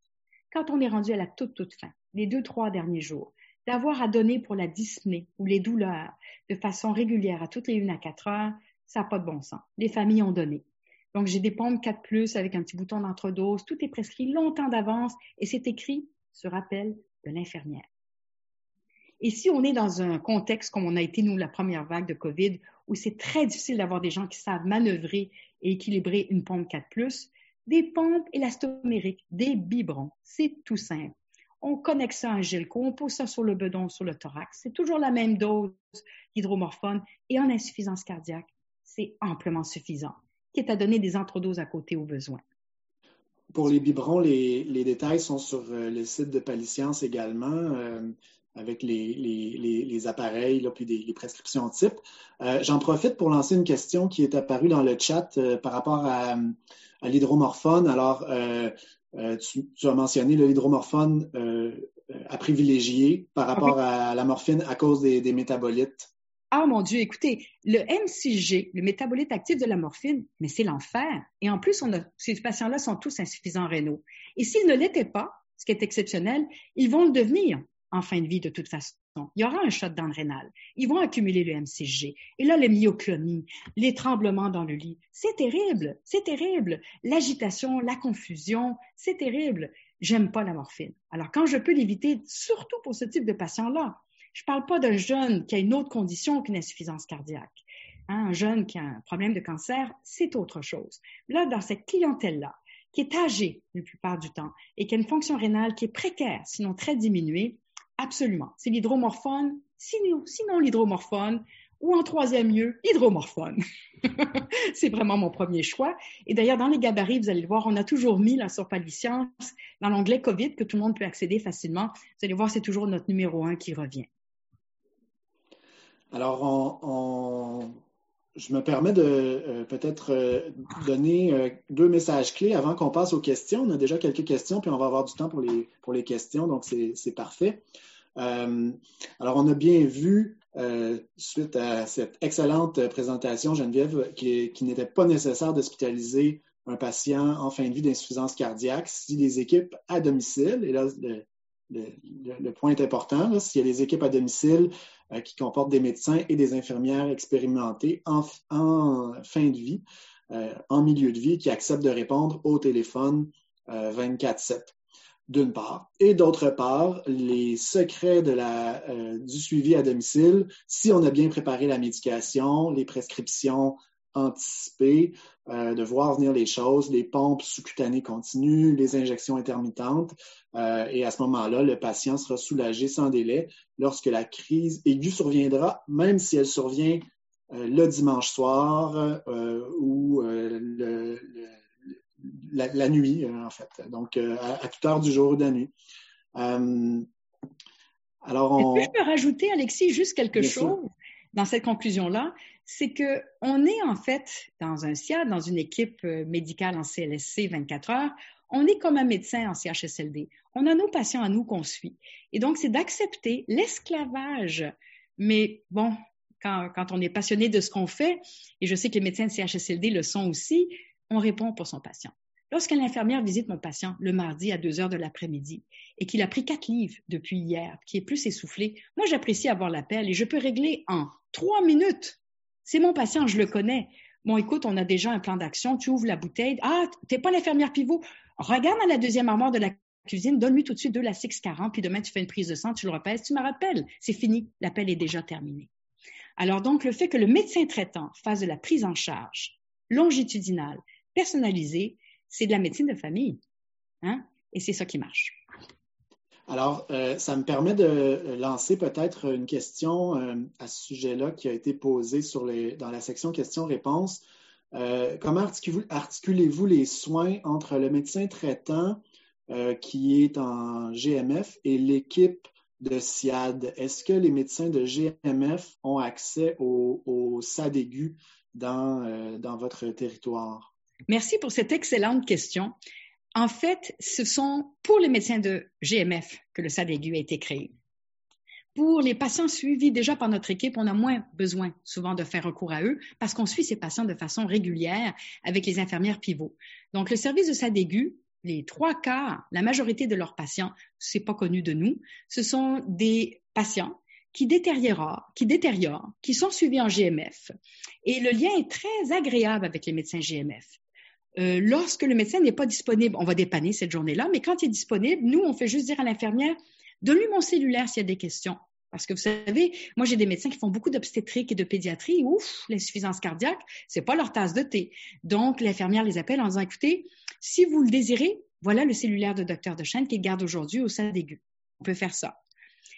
Quand on est rendu à la toute, toute fin, les deux, trois derniers jours, d'avoir à donner pour la dyspnée ou les douleurs de façon régulière à toutes les une à quatre heures, ça n'a pas de bon sens. Les familles ont donné. Donc, j'ai des pompes 4 plus avec un petit bouton d'entredose. Tout est prescrit longtemps d'avance et c'est écrit sur rappel de l'infirmière. Et si on est dans un contexte comme on a été, nous, la première vague de COVID, où c'est très difficile d'avoir des gens qui savent manœuvrer et équilibrer une pompe 4 plus, des pompes élastomériques, des biberons, c'est tout simple. On connecte ça à un gilco, on pose ça sur le bedon, sur le thorax. C'est toujours la même dose d'hydromorphone et en insuffisance cardiaque, c'est amplement suffisant, qui est à donner des entredoses à côté au besoin. Pour les biberons, les, détails sont sur euh, le site de Paliscience également. Euh, avec les, appareils et puis des, les prescriptions type. Euh, j'en profite pour lancer une question qui est apparue dans le chat euh, par rapport à, l'hydromorphone. Alors, euh, tu, as mentionné l'hydromorphone à privilégier par rapport à la morphine à cause des, métabolites. Ah mon Dieu, écoutez, le MCG, le métabolite actif de la morphine, mais c'est l'enfer. Et en plus, on a, ces patients-là sont tous insuffisants rénaux. Et s'ils ne l'étaient pas, ce qui est exceptionnel, ils vont le devenir en fin de vie de toute façon. Il y aura un shot dans le rénal. Ils vont accumuler le MCG. Et là, les myoclonies, les tremblements dans le lit, c'est terrible, c'est terrible. L'agitation, la confusion, c'est terrible. J'aime pas la morphine. Alors, quand je peux l'éviter, surtout pour ce type de patient-là, je parle pas d'un jeune qui a une autre condition qu'une insuffisance cardiaque. Hein, un jeune qui a un problème de cancer, c'est autre chose. Là, dans cette clientèle-là, qui est âgée la plupart du temps et qui a une fonction rénale qui est précaire, sinon très diminuée, Absolument. C'est l'hydromorphone, sinon, l'hydromorphone, ou en troisième lieu, l'hydromorphone. c'est vraiment mon premier choix. Et d'ailleurs, dans les gabarits, vous allez le voir, on a toujours mis la sur dans l'onglet COVID que tout le monde peut accéder facilement. Vous allez voir, c'est toujours notre numéro un qui revient. Alors, je me permets de euh, peut-être euh, donner euh, deux messages clés avant qu'on passe aux questions. On a déjà quelques questions, puis on va avoir du temps pour les, pour les questions, donc c'est parfait. Alors, on a bien vu, suite à cette excellente présentation, Geneviève, qui, n'était pas nécessaire d'hospitaliser un patient en fin de vie d'insuffisance cardiaque si les équipes à domicile, et là, point est important, s'il y a des équipes à domicile euh, qui comportent des médecins et des infirmières expérimentés en, fin de vie, en milieu de vie, qui acceptent de répondre au téléphone 24-7 d'une part, et d'autre part, les secrets euh, du suivi à domicile, si on a bien préparé la médication, les prescriptions anticipées, euh, de voir venir les choses, les pompes sous-cutanées continues, les injections intermittentes, euh, et à ce moment-là, le patient sera soulagé sans délai lorsque la crise aiguë surviendra, même si elle survient le dimanche soir ou le la, nuit, euh, en fait. Donc, euh, à, toute heure du jour ou de la nuit. Euh, alors, on... je peux rajouter, Alexis, juste quelque chose dans cette conclusion-là? C'est qu'on est en fait dans un SIA, dans une équipe médicale en CLSC 24 heures, on est comme un médecin en CHSLD. On a nos patients à nous qu'on suit. Et donc, c'est d'accepter l'esclavage. Mais bon, quand, on est passionné de ce qu'on fait, et je sais que les médecins de CHSLD le sont aussi, on répond pour son patient. Lorsqu'une infirmière visite mon patient le mardi à 2 heures de l'après-midi et qu'il a pris quatre livres depuis hier, qui est plus essoufflé, moi j'apprécie avoir l'appel et je peux régler en trois minutes. C'est mon patient, je le connais. Bon, écoute, on a déjà un plan d'action, tu ouvres la bouteille. Ah, t'es pas l'infirmière pivot. Regarde à la deuxième armoire de la cuisine, donne-lui tout de suite de la 640, puis demain tu fais une prise de sang, tu le repèses, tu me rappelles. C'est fini, l'appel est déjà terminé. Alors donc, le fait que le médecin traitant fasse de la prise en charge longitudinale personnalisé, c'est de la médecine de famille. Hein? Et c'est ça qui marche. Alors, euh, ça me permet de lancer peut-être une question euh, à ce sujet-là qui a été posée dans la section questions-réponses. comment articulez-vous les soins entre le médecin traitant qui est en GMF et l'équipe de SIAD? Est-ce que les médecins de GMF ont accès au, SAD aigu dans votre territoire? Merci pour cette excellente question. En fait, ce sont pour les médecins de GMF que le SAD a été créé. Pour les patients suivis déjà par notre équipe, on a moins besoin souvent de faire recours à eux parce qu'on suit ces patients de façon régulière avec les infirmières pivots. Donc, le service de SAD aigu, les trois quarts, la majorité de leurs patients, c'est pas connu de nous, ce sont des patients qui détériorent, qui détériorent, qui sont suivis en GMF. Et le lien est très agréable avec les médecins GMF. Euh, lorsque le médecin n'est pas disponible, on va dépanner cette journée-là, mais quand il est disponible, nous, on fait juste dire à l'infirmière, donne-lui mon cellulaire s'il y a des questions. Parce que vous savez, moi, j'ai des médecins qui font beaucoup d'obstétrique et de pédiatrie. Ouf, l'insuffisance cardiaque, c'est pas leur tasse de thé. Donc, l'infirmière les appelle en disant, écoutez, si vous le désirez, voilà le cellulaire de docteur de chaîne qu'il garde aujourd'hui au sein aigu. On peut faire ça.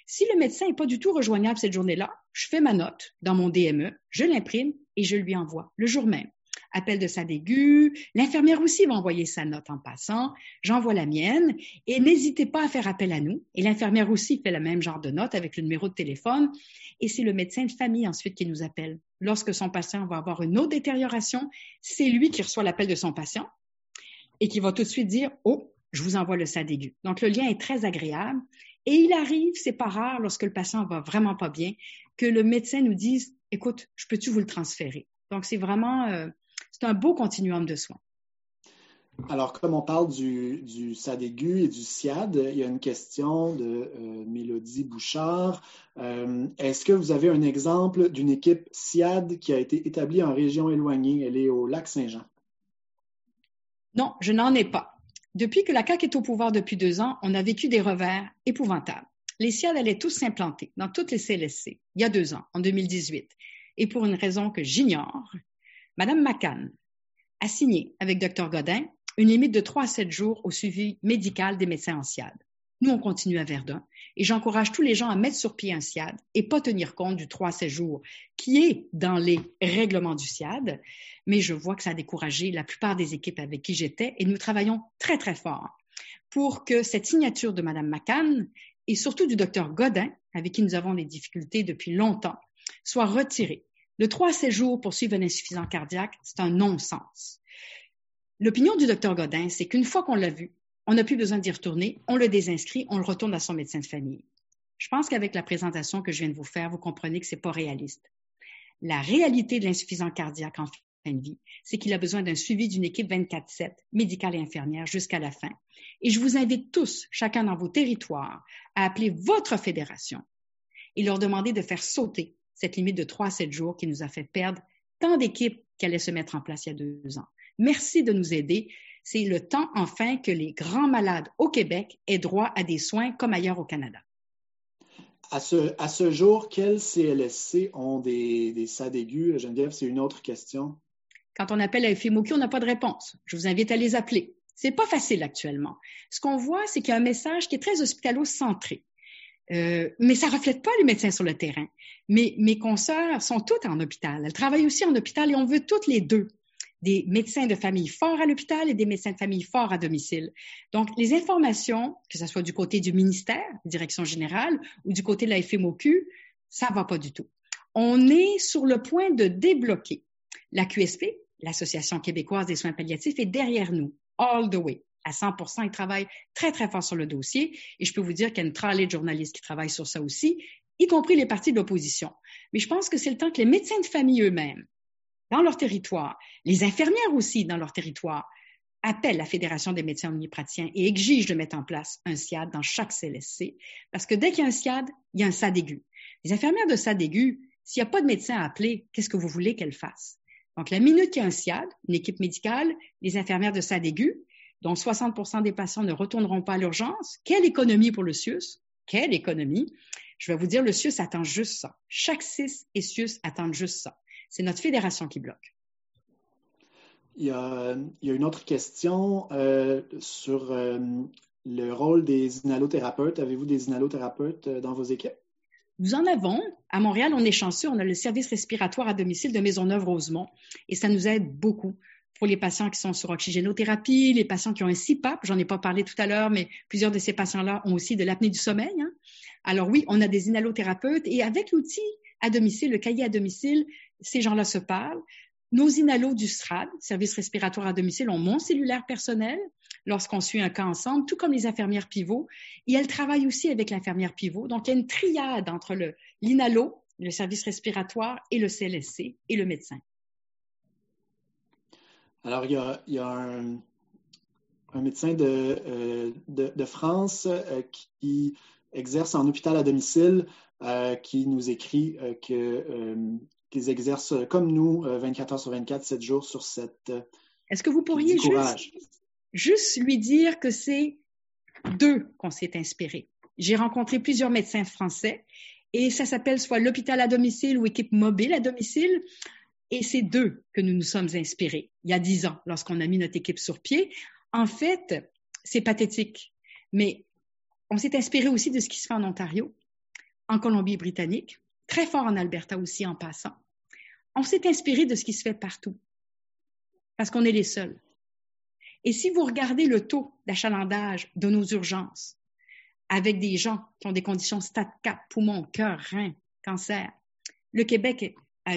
Si le médecin n'est pas du tout rejoignable cette journée-là, je fais ma note dans mon DME, je l'imprime et je lui envoie le jour même appel de sa aigu. L'infirmière aussi va envoyer sa note en passant. J'envoie la mienne. Et n'hésitez pas à faire appel à nous. Et l'infirmière aussi fait le même genre de note avec le numéro de téléphone. Et c'est le médecin de famille ensuite qui nous appelle. Lorsque son patient va avoir une autre détérioration, c'est lui qui reçoit l'appel de son patient et qui va tout de suite dire, oh, je vous envoie le SAD aigu. Donc, le lien est très agréable. Et il arrive, c'est pas rare, lorsque le patient va vraiment pas bien, que le médecin nous dise, écoute, je peux-tu vous le transférer? Donc, c'est vraiment, euh, c'est un beau continuum de soins. Alors, comme on parle du, du SAD aigu et du SIAD, il y a une question de euh, Mélodie Bouchard. Euh, est-ce que vous avez un exemple d'une équipe SIAD qui a été établie en région éloignée? Elle est au lac Saint-Jean. Non, je n'en ai pas. Depuis que la CAQ est au pouvoir depuis deux ans, on a vécu des revers épouvantables. Les SIAD allaient tous s'implanter dans toutes les CLSC il y a deux ans, en 2018. Et pour une raison que j'ignore, Madame McCann a signé avec Dr Godin une limite de 3 à 7 jours au suivi médical des médecins en SIAD. Nous, on continue à Verdun et j'encourage tous les gens à mettre sur pied un SIAD et pas tenir compte du 3 à 7 jours qui est dans les règlements du SIAD. Mais je vois que ça a découragé la plupart des équipes avec qui j'étais et nous travaillons très, très fort pour que cette signature de Mme McCann et surtout du docteur Godin, avec qui nous avons des difficultés depuis longtemps, soit retirée le 3 à 7 jours pour suivre un insuffisant cardiaque, c'est un non-sens. L'opinion du docteur Godin, c'est qu'une fois qu'on l'a vu, on n'a plus besoin d'y retourner, on le désinscrit, on le retourne à son médecin de famille. Je pense qu'avec la présentation que je viens de vous faire, vous comprenez que ce n'est pas réaliste. La réalité de l'insuffisant cardiaque en fin de vie, c'est qu'il a besoin d'un suivi d'une équipe 24-7, médicale et infirmière, jusqu'à la fin. Et je vous invite tous, chacun dans vos territoires, à appeler votre fédération et leur demander de faire sauter cette limite de 3 à 7 jours qui nous a fait perdre tant d'équipes qui allaient se mettre en place il y a deux ans. Merci de nous aider. C'est le temps enfin que les grands malades au Québec aient droit à des soins comme ailleurs au Canada. À ce, à ce jour, quels CLSC ont des, des SAD aigus? Geneviève, c'est une autre question. Quand on appelle à FMOQ, on n'a pas de réponse. Je vous invite à les appeler. C'est pas facile actuellement. Ce qu'on voit, c'est qu'il y a un message qui est très hospitalo-centré. Euh, mais ça reflète pas les médecins sur le terrain. Mais mes consoeurs sont toutes en hôpital. Elles travaillent aussi en hôpital et on veut toutes les deux des médecins de famille forts à l'hôpital et des médecins de famille forts à domicile. Donc, les informations, que ce soit du côté du ministère, direction générale, ou du côté de la FMOQ, ça va pas du tout. On est sur le point de débloquer. La QSP, l'Association québécoise des soins palliatifs, est derrière nous, all the way à 100 Ils travaillent très, très fort sur le dossier. Et je peux vous dire qu'il y a une tralée de journalistes qui travaillent sur ça aussi, y compris les partis de l'opposition. Mais je pense que c'est le temps que les médecins de famille eux-mêmes, dans leur territoire, les infirmières aussi dans leur territoire, appellent la Fédération des médecins omnipraticiens et exigent de mettre en place un SIAD dans chaque CLSC. Parce que dès qu'il y a un SIAD, il y a un SAD aigu. Les infirmières de SAD aigu, s'il n'y a pas de médecin à appeler, qu'est-ce que vous voulez qu'elles fassent? Donc, la minute qu'il y a un SIAD, une équipe médicale, les infirmières de SAD aigu, dont 60% des patients ne retourneront pas à l'urgence. Quelle économie pour le CIUS? Quelle économie? Je vais vous dire, le CIUS attend juste ça. Chaque CIS et CIUS attendent juste ça. C'est notre fédération qui bloque. Il y a, une autre question euh, sur euh, le rôle des inhalothérapeutes. Avez-vous des inhalothérapeutes euh, dans vos équipes? nous en avons. À Montréal, on est chanceux, on a le service respiratoire à domicile de Maisonneuve-Rosemont et ça nous aide beaucoup pour les patients qui sont sur oxygénothérapie, les patients qui ont un CPAP, j'en ai pas parlé tout à l'heure, mais plusieurs de ces patients-là ont aussi de l'apnée du sommeil. Hein. Alors oui, on a des inhalothérapeutes et avec l'outil à domicile, le cahier à domicile, ces gens-là se parlent. Nos inhalos du SRAD, service respiratoire à domicile, ont mon cellulaire personnel lorsqu'on suit un cas ensemble, tout comme les infirmières pivots. Et elles travaillent aussi avec l'infirmière pivot. Donc, il y a une triade entre l'inhalo, le, service respiratoire, et le CLSC et le médecin. Alors, il y a, un, médecin de, euh, France euh, qui exerce en hôpital à domicile euh, qui nous écrit que qu'ils exercent comme nous 24 heures sur 24, 7 jours sur 7. Est-ce que vous pourriez juste, juste lui dire que c'est d'eux qu'on s'est inspiré? J'ai rencontré plusieurs médecins français et ça s'appelle soit l'hôpital à domicile ou équipe mobile à domicile. Et c'est d'eux que nous nous sommes inspirés il y a dix ans lorsqu'on a mis notre équipe sur pied. En fait, c'est pathétique, mais on s'est inspiré aussi de ce qui se fait en Ontario, en Colombie-Britannique, très fort en Alberta aussi en passant. On s'est inspiré de ce qui se fait partout, parce qu'on est les seuls. Et si vous regardez le taux d'achalandage de nos urgences, avec des gens qui ont des conditions stade 4, poumons, cœur, rein, cancer, le Québec a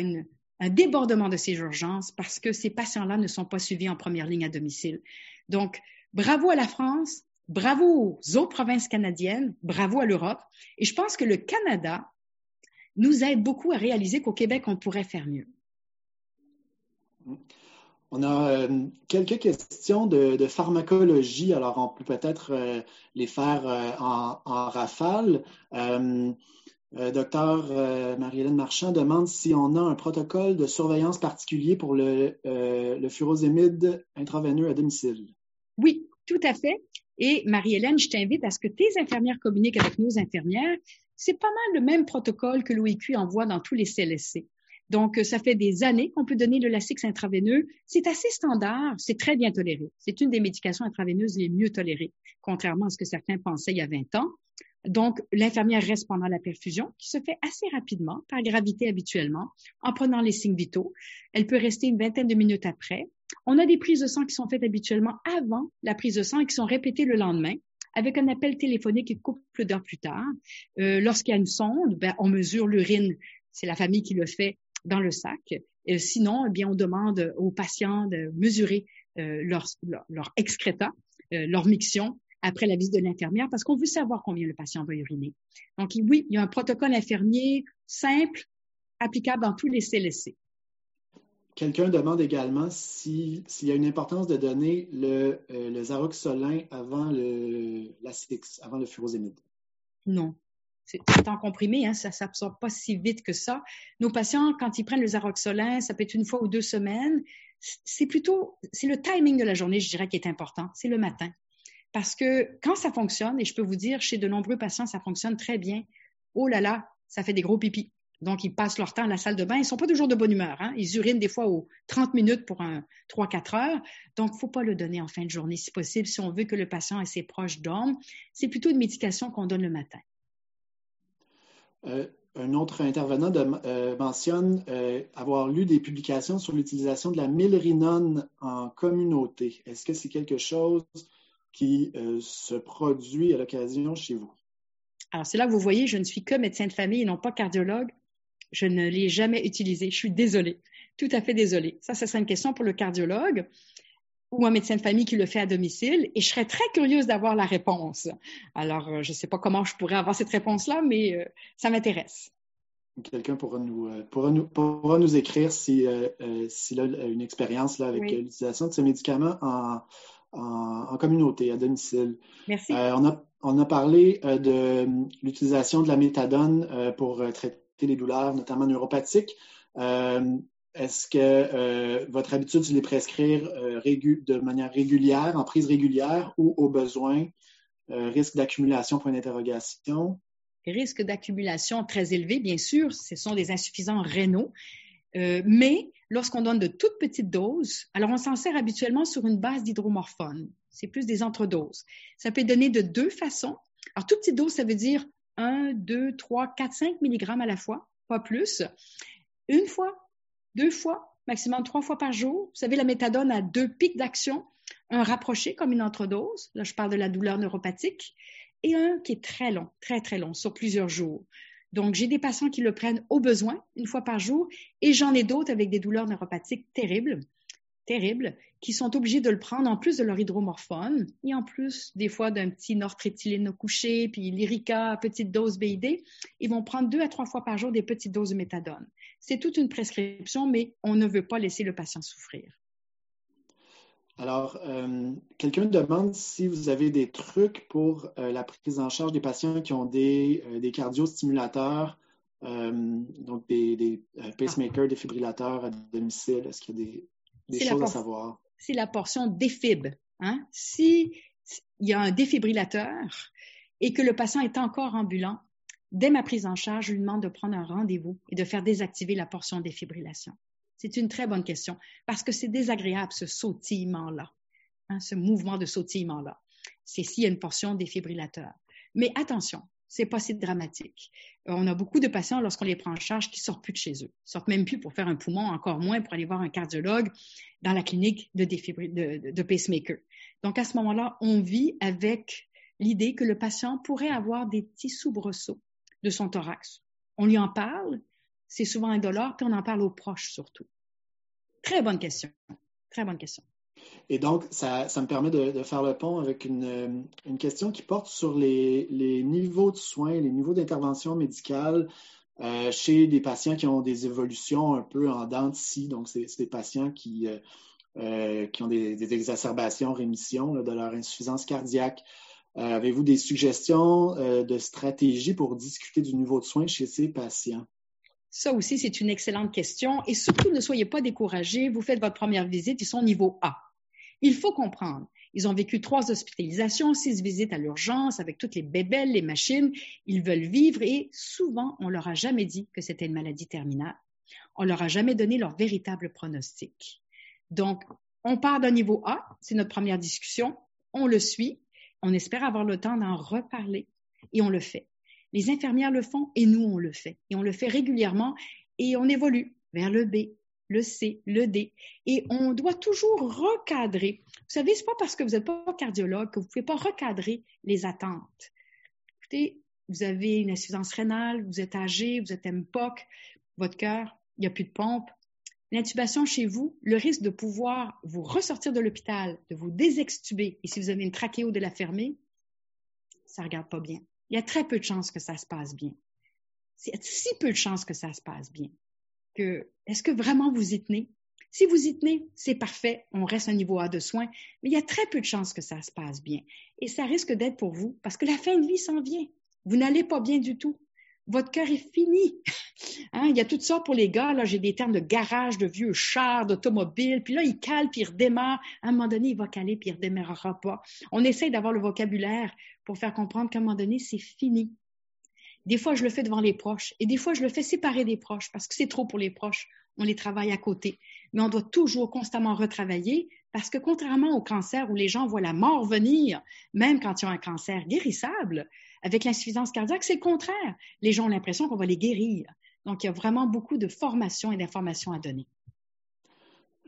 un débordement de ces urgences parce que ces patients-là ne sont pas suivis en première ligne à domicile. Donc, bravo à la France, bravo aux autres provinces canadiennes, bravo à l'Europe. Et je pense que le Canada nous aide beaucoup à réaliser qu'au Québec, on pourrait faire mieux. On a euh, quelques questions de, pharmacologie, alors on peut peut-être euh, les faire euh, en, rafale. Docteur Marie-Hélène Marchand demande si on a un protocole de surveillance particulier pour le, le furosémide intraveineux à domicile. Oui, tout à fait. Et Marie-Hélène, je t'invite à ce que tes infirmières communiquent avec nos infirmières. C'est pas mal le même protocole que l'OIQ envoie dans tous les CLSC. Donc, ça fait des années qu'on peut donner le Lasix intraveineux. C'est assez standard, c'est très bien toléré. C'est une des médications intraveineuses les mieux tolérées, contrairement à ce que certains pensaient il y a 20 ans. Donc, l'infirmière reste pendant la perfusion, qui se fait assez rapidement, par gravité habituellement, en prenant les signes vitaux. Elle peut rester une vingtaine de minutes après. On a des prises de sang qui sont faites habituellement avant la prise de sang et qui sont répétées le lendemain avec un appel téléphonique couple d'heures plus tard. Euh, Lorsqu'il y a une sonde, ben, on mesure l'urine. C'est la famille qui le fait dans le sac. Et sinon, eh bien, on demande aux patients de mesurer euh, leur, leur, excréta, euh, leur miction après la visite de l'infirmière parce qu'on veut savoir combien le patient va uriner. Donc, oui, il y a un protocole infirmier simple, applicable dans tous les CLSC. Quelqu'un demande également s'il y a une importance de donner le, euh, le zaroxolin avant le, avant le furosémide. Non. C'est en comprimé, hein, ça ne s'absorbe pas si vite que ça. Nos patients, quand ils prennent le zaroxolin, ça peut être une fois ou deux semaines. C'est plutôt, c'est le timing de la journée, je dirais, qui est important. C'est le matin. Parce que quand ça fonctionne, et je peux vous dire, chez de nombreux patients, ça fonctionne très bien. Oh là là, ça fait des gros pipis. Donc, ils passent leur temps à la salle de bain. Ils ne sont pas toujours de bonne humeur. Hein. Ils urinent des fois aux 30 minutes pour un 3-4 heures. Donc, il ne faut pas le donner en fin de journée si possible, si on veut que le patient et ses proches dorment. C'est plutôt une médication qu'on donne le matin. Euh, un autre intervenant euh, mentionne euh, avoir lu des publications sur l'utilisation de la milrinone en communauté. Est-ce que c'est quelque chose qui se produit à l'occasion chez vous? Alors, c'est là que vous voyez, je ne suis que médecin de famille et non pas cardiologue. Je ne l'ai jamais utilisé. Je suis désolée. Tout à fait désolée. Ça, ce serait une question pour le cardiologue ou un médecin de famille qui le fait à domicile. Et je serais très curieuse d'avoir la réponse. Alors, euh, je ne sais pas comment je pourrais avoir cette réponse-là, mais euh, ça m'intéresse. Quelqu'un pourra nous, euh, pourra nous, pourra nous écrire s'il si, a une expérience avec l'utilisation de ces médicaments en, en, communauté, à domicile. Merci. on, a, on a parlé euh, de l'utilisation de la méthadone euh, pour euh, traiter les douleurs, notamment neuropathiques. Est-ce que votre habitude, c'est de les prescrire de manière régulière, en prise régulière ou au besoin? risque d'accumulation, point d'interrogation? Risque d'accumulation très élevé, bien sûr. Ce sont des insuffisants rénaux. mais lorsqu'on donne de toutes petites doses, alors on s'en sert habituellement sur une base d'hydromorphone. C'est plus des entredoses. Ça peut être donné de deux façons. Alors, toute petite dose, ça veut dire 1, 2, 3, 4, 5 mg à la fois, pas plus. Une fois, deux fois, maximum trois fois par jour. Vous savez, la méthadone a deux pics d'action, un rapproché comme une entredose, là je parle de la douleur neuropathique, et un qui est très long, très très long, sur plusieurs jours. Donc, j'ai des patients qui le prennent au besoin, une fois par jour, et j'en ai d'autres avec des douleurs neuropathiques terribles, terribles, qui sont obligés de le prendre en plus de leur hydromorphone et en plus, des fois, d'un petit nortréptyline couché, puis lyrica, petite dose BID. Ils vont prendre deux à trois fois par jour des petites doses de méthadone. C'est toute une prescription, mais on ne veut pas laisser le patient souffrir. Alors, euh, quelqu'un demande si vous avez des trucs pour euh, la prise en charge des patients qui ont des, euh, des cardiostimulateurs, donc des, pacemakers, défibrillateurs à domicile. Est-ce qu'il y a des, choses à savoir? C'est la portion défib. Hein? S'il y a un défibrillateur et que le patient est encore ambulant, dès ma prise en charge, je lui demande de prendre un rendez-vous et de faire désactiver la portion défibrillation. C'est une très bonne question parce que c'est désagréable ce sautillement-là, hein, ce mouvement de sautillement-là. C'est s'il y a une portion défibrillateur. Mais attention, c'est pas si dramatique. Euh, on a beaucoup de patients, lorsqu'on les prend en charge, qui sortent plus de chez eux. Ils sortent même plus pour faire un poumon, encore moins pour aller voir un cardiologue dans la clinique de, de, de pacemaker. Donc, à ce moment-là, on vit avec l'idée que le patient pourrait avoir des petits soubresauts de son thorax. On lui en parle, c'est souvent indolore, puis on en parle aux proches surtout. Très bonne question. Très bonne question. Et donc, ça, me permet de, faire le pont avec une, question qui porte sur les, niveaux de soins, les niveaux d'intervention médicale euh, chez des patients qui ont des évolutions un peu en dents. Donc, c'est des patients qui, euh, euh, qui ont des, exacerbations, rémissions de leur insuffisance cardiaque. Avez-vous des suggestions de stratégies pour discuter du niveau de soins chez ces patients? Ça aussi, c'est une excellente question. Et surtout, ne soyez pas découragés. Vous faites votre première visite, ils sont niveau A. Il faut comprendre. Ils ont vécu trois hospitalisations, six visites à l'urgence avec toutes les bébelles, les machines. Ils veulent vivre et souvent, on leur a jamais dit que c'était une maladie terminale. On leur a jamais donné leur véritable pronostic. Donc, on part d'un niveau A, c'est notre première discussion. On le suit. On espère avoir le temps d'en reparler et on le fait. Les infirmières le font et nous, on le fait. Et on le fait régulièrement et on évolue vers le B, le C, le D. Et on doit toujours recadrer. Vous savez, ce n'est pas parce que vous n'êtes pas cardiologue que vous ne pouvez pas recadrer les attentes. Écoutez, vous avez une insuffisance rénale, vous êtes âgé, vous êtes MPOC, votre cœur, il n'y a plus de pompe. L'intubation chez vous, le risque de pouvoir vous ressortir de l'hôpital, de vous désextuber, et si vous avez une trachéo de la fermer, ça ne regarde pas bien il y a très peu de chances que ça se passe bien. C'est si peu de chances que ça se passe bien. Que, est-ce que vraiment vous y tenez? Si vous y tenez, c'est parfait, on reste un niveau A de soins, mais il y a très peu de chances que ça se passe bien. Et ça risque d'être pour vous parce que la fin de vie s'en vient. Vous n'allez pas bien du tout. Votre cœur est fini. Hein? Il y a tout ça pour les gars. Là, j'ai des termes de garage, de vieux chars, d'automobile. Puis là, il cale, puis il redémarre. À un moment donné, il va caler, puis il redémarrera pas. On essaye d'avoir le vocabulaire pour faire comprendre qu'à un moment donné, c'est fini. Des fois, je le fais devant les proches et des fois, je le fais séparer des proches parce que c'est trop pour les proches. On les travaille à côté. Mais on doit toujours constamment retravailler parce que contrairement au cancer où les gens voient la mort venir, même quand ils ont un cancer guérissable, avec l'insuffisance cardiaque, c'est le contraire. Les gens ont l'impression qu'on va les guérir. Donc, il y a vraiment beaucoup de formation et d'informations à donner.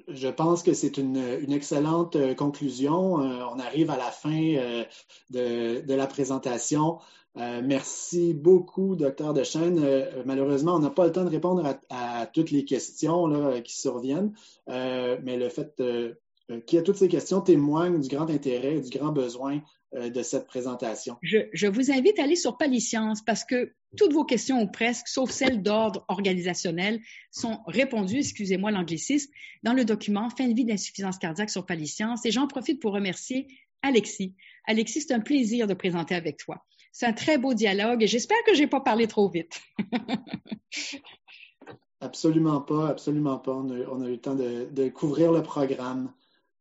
Je pense que c'est une, excellente euh, conclusion. Euh, on arrive à la fin euh, de, la présentation. merci beaucoup, docteur Dechaine. malheureusement, on n'a pas le temps de répondre à, toutes les questions qui surviennent, mais le fait qu'il y ait toutes ces questions témoigne du grand intérêt et du grand besoin de cette présentation. Je, je, vous invite à aller sur Paliscience parce que toutes vos questions, ou presque, sauf celles d'ordre organisationnel, sont répondues, excusez-moi l'anglicisme, dans le document Fin de vie d'insuffisance cardiaque sur Paliscience. Et j'en profite pour remercier Alexis. Alexis, c'est un plaisir de présenter avec toi. C'est un très beau dialogue et j'espère que je n'ai pas parlé trop vite. absolument pas, absolument pas. On a, eu le temps de, couvrir le programme.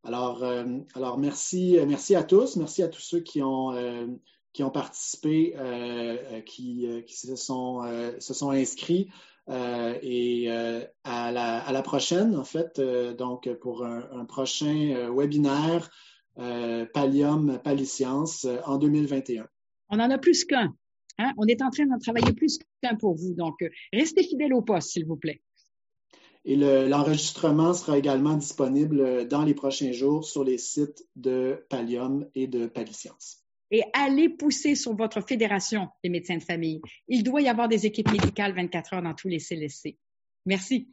Alors, euh, alors merci, merci à tous, merci à tous ceux qui ont, euh, participé, euh, euh, qui, euh, se, sont, inscrits. et à la, prochaine, en fait, donc pour un, prochain webinaire Pallium Paliscience en 2021. On en a plus qu'un. Hein? On est en train d'en travailler plus qu'un pour vous. Donc, euh, restez fidèles au poste, s'il vous plaît. Et l'enregistrement sera également disponible euh, dans les prochains jours sur les sites de Pallium et de Paliscience. Et allez pousser sur votre fédération des médecins de famille. Il doit y avoir des équipes médicales 24 heures dans tous les CLSC. Merci.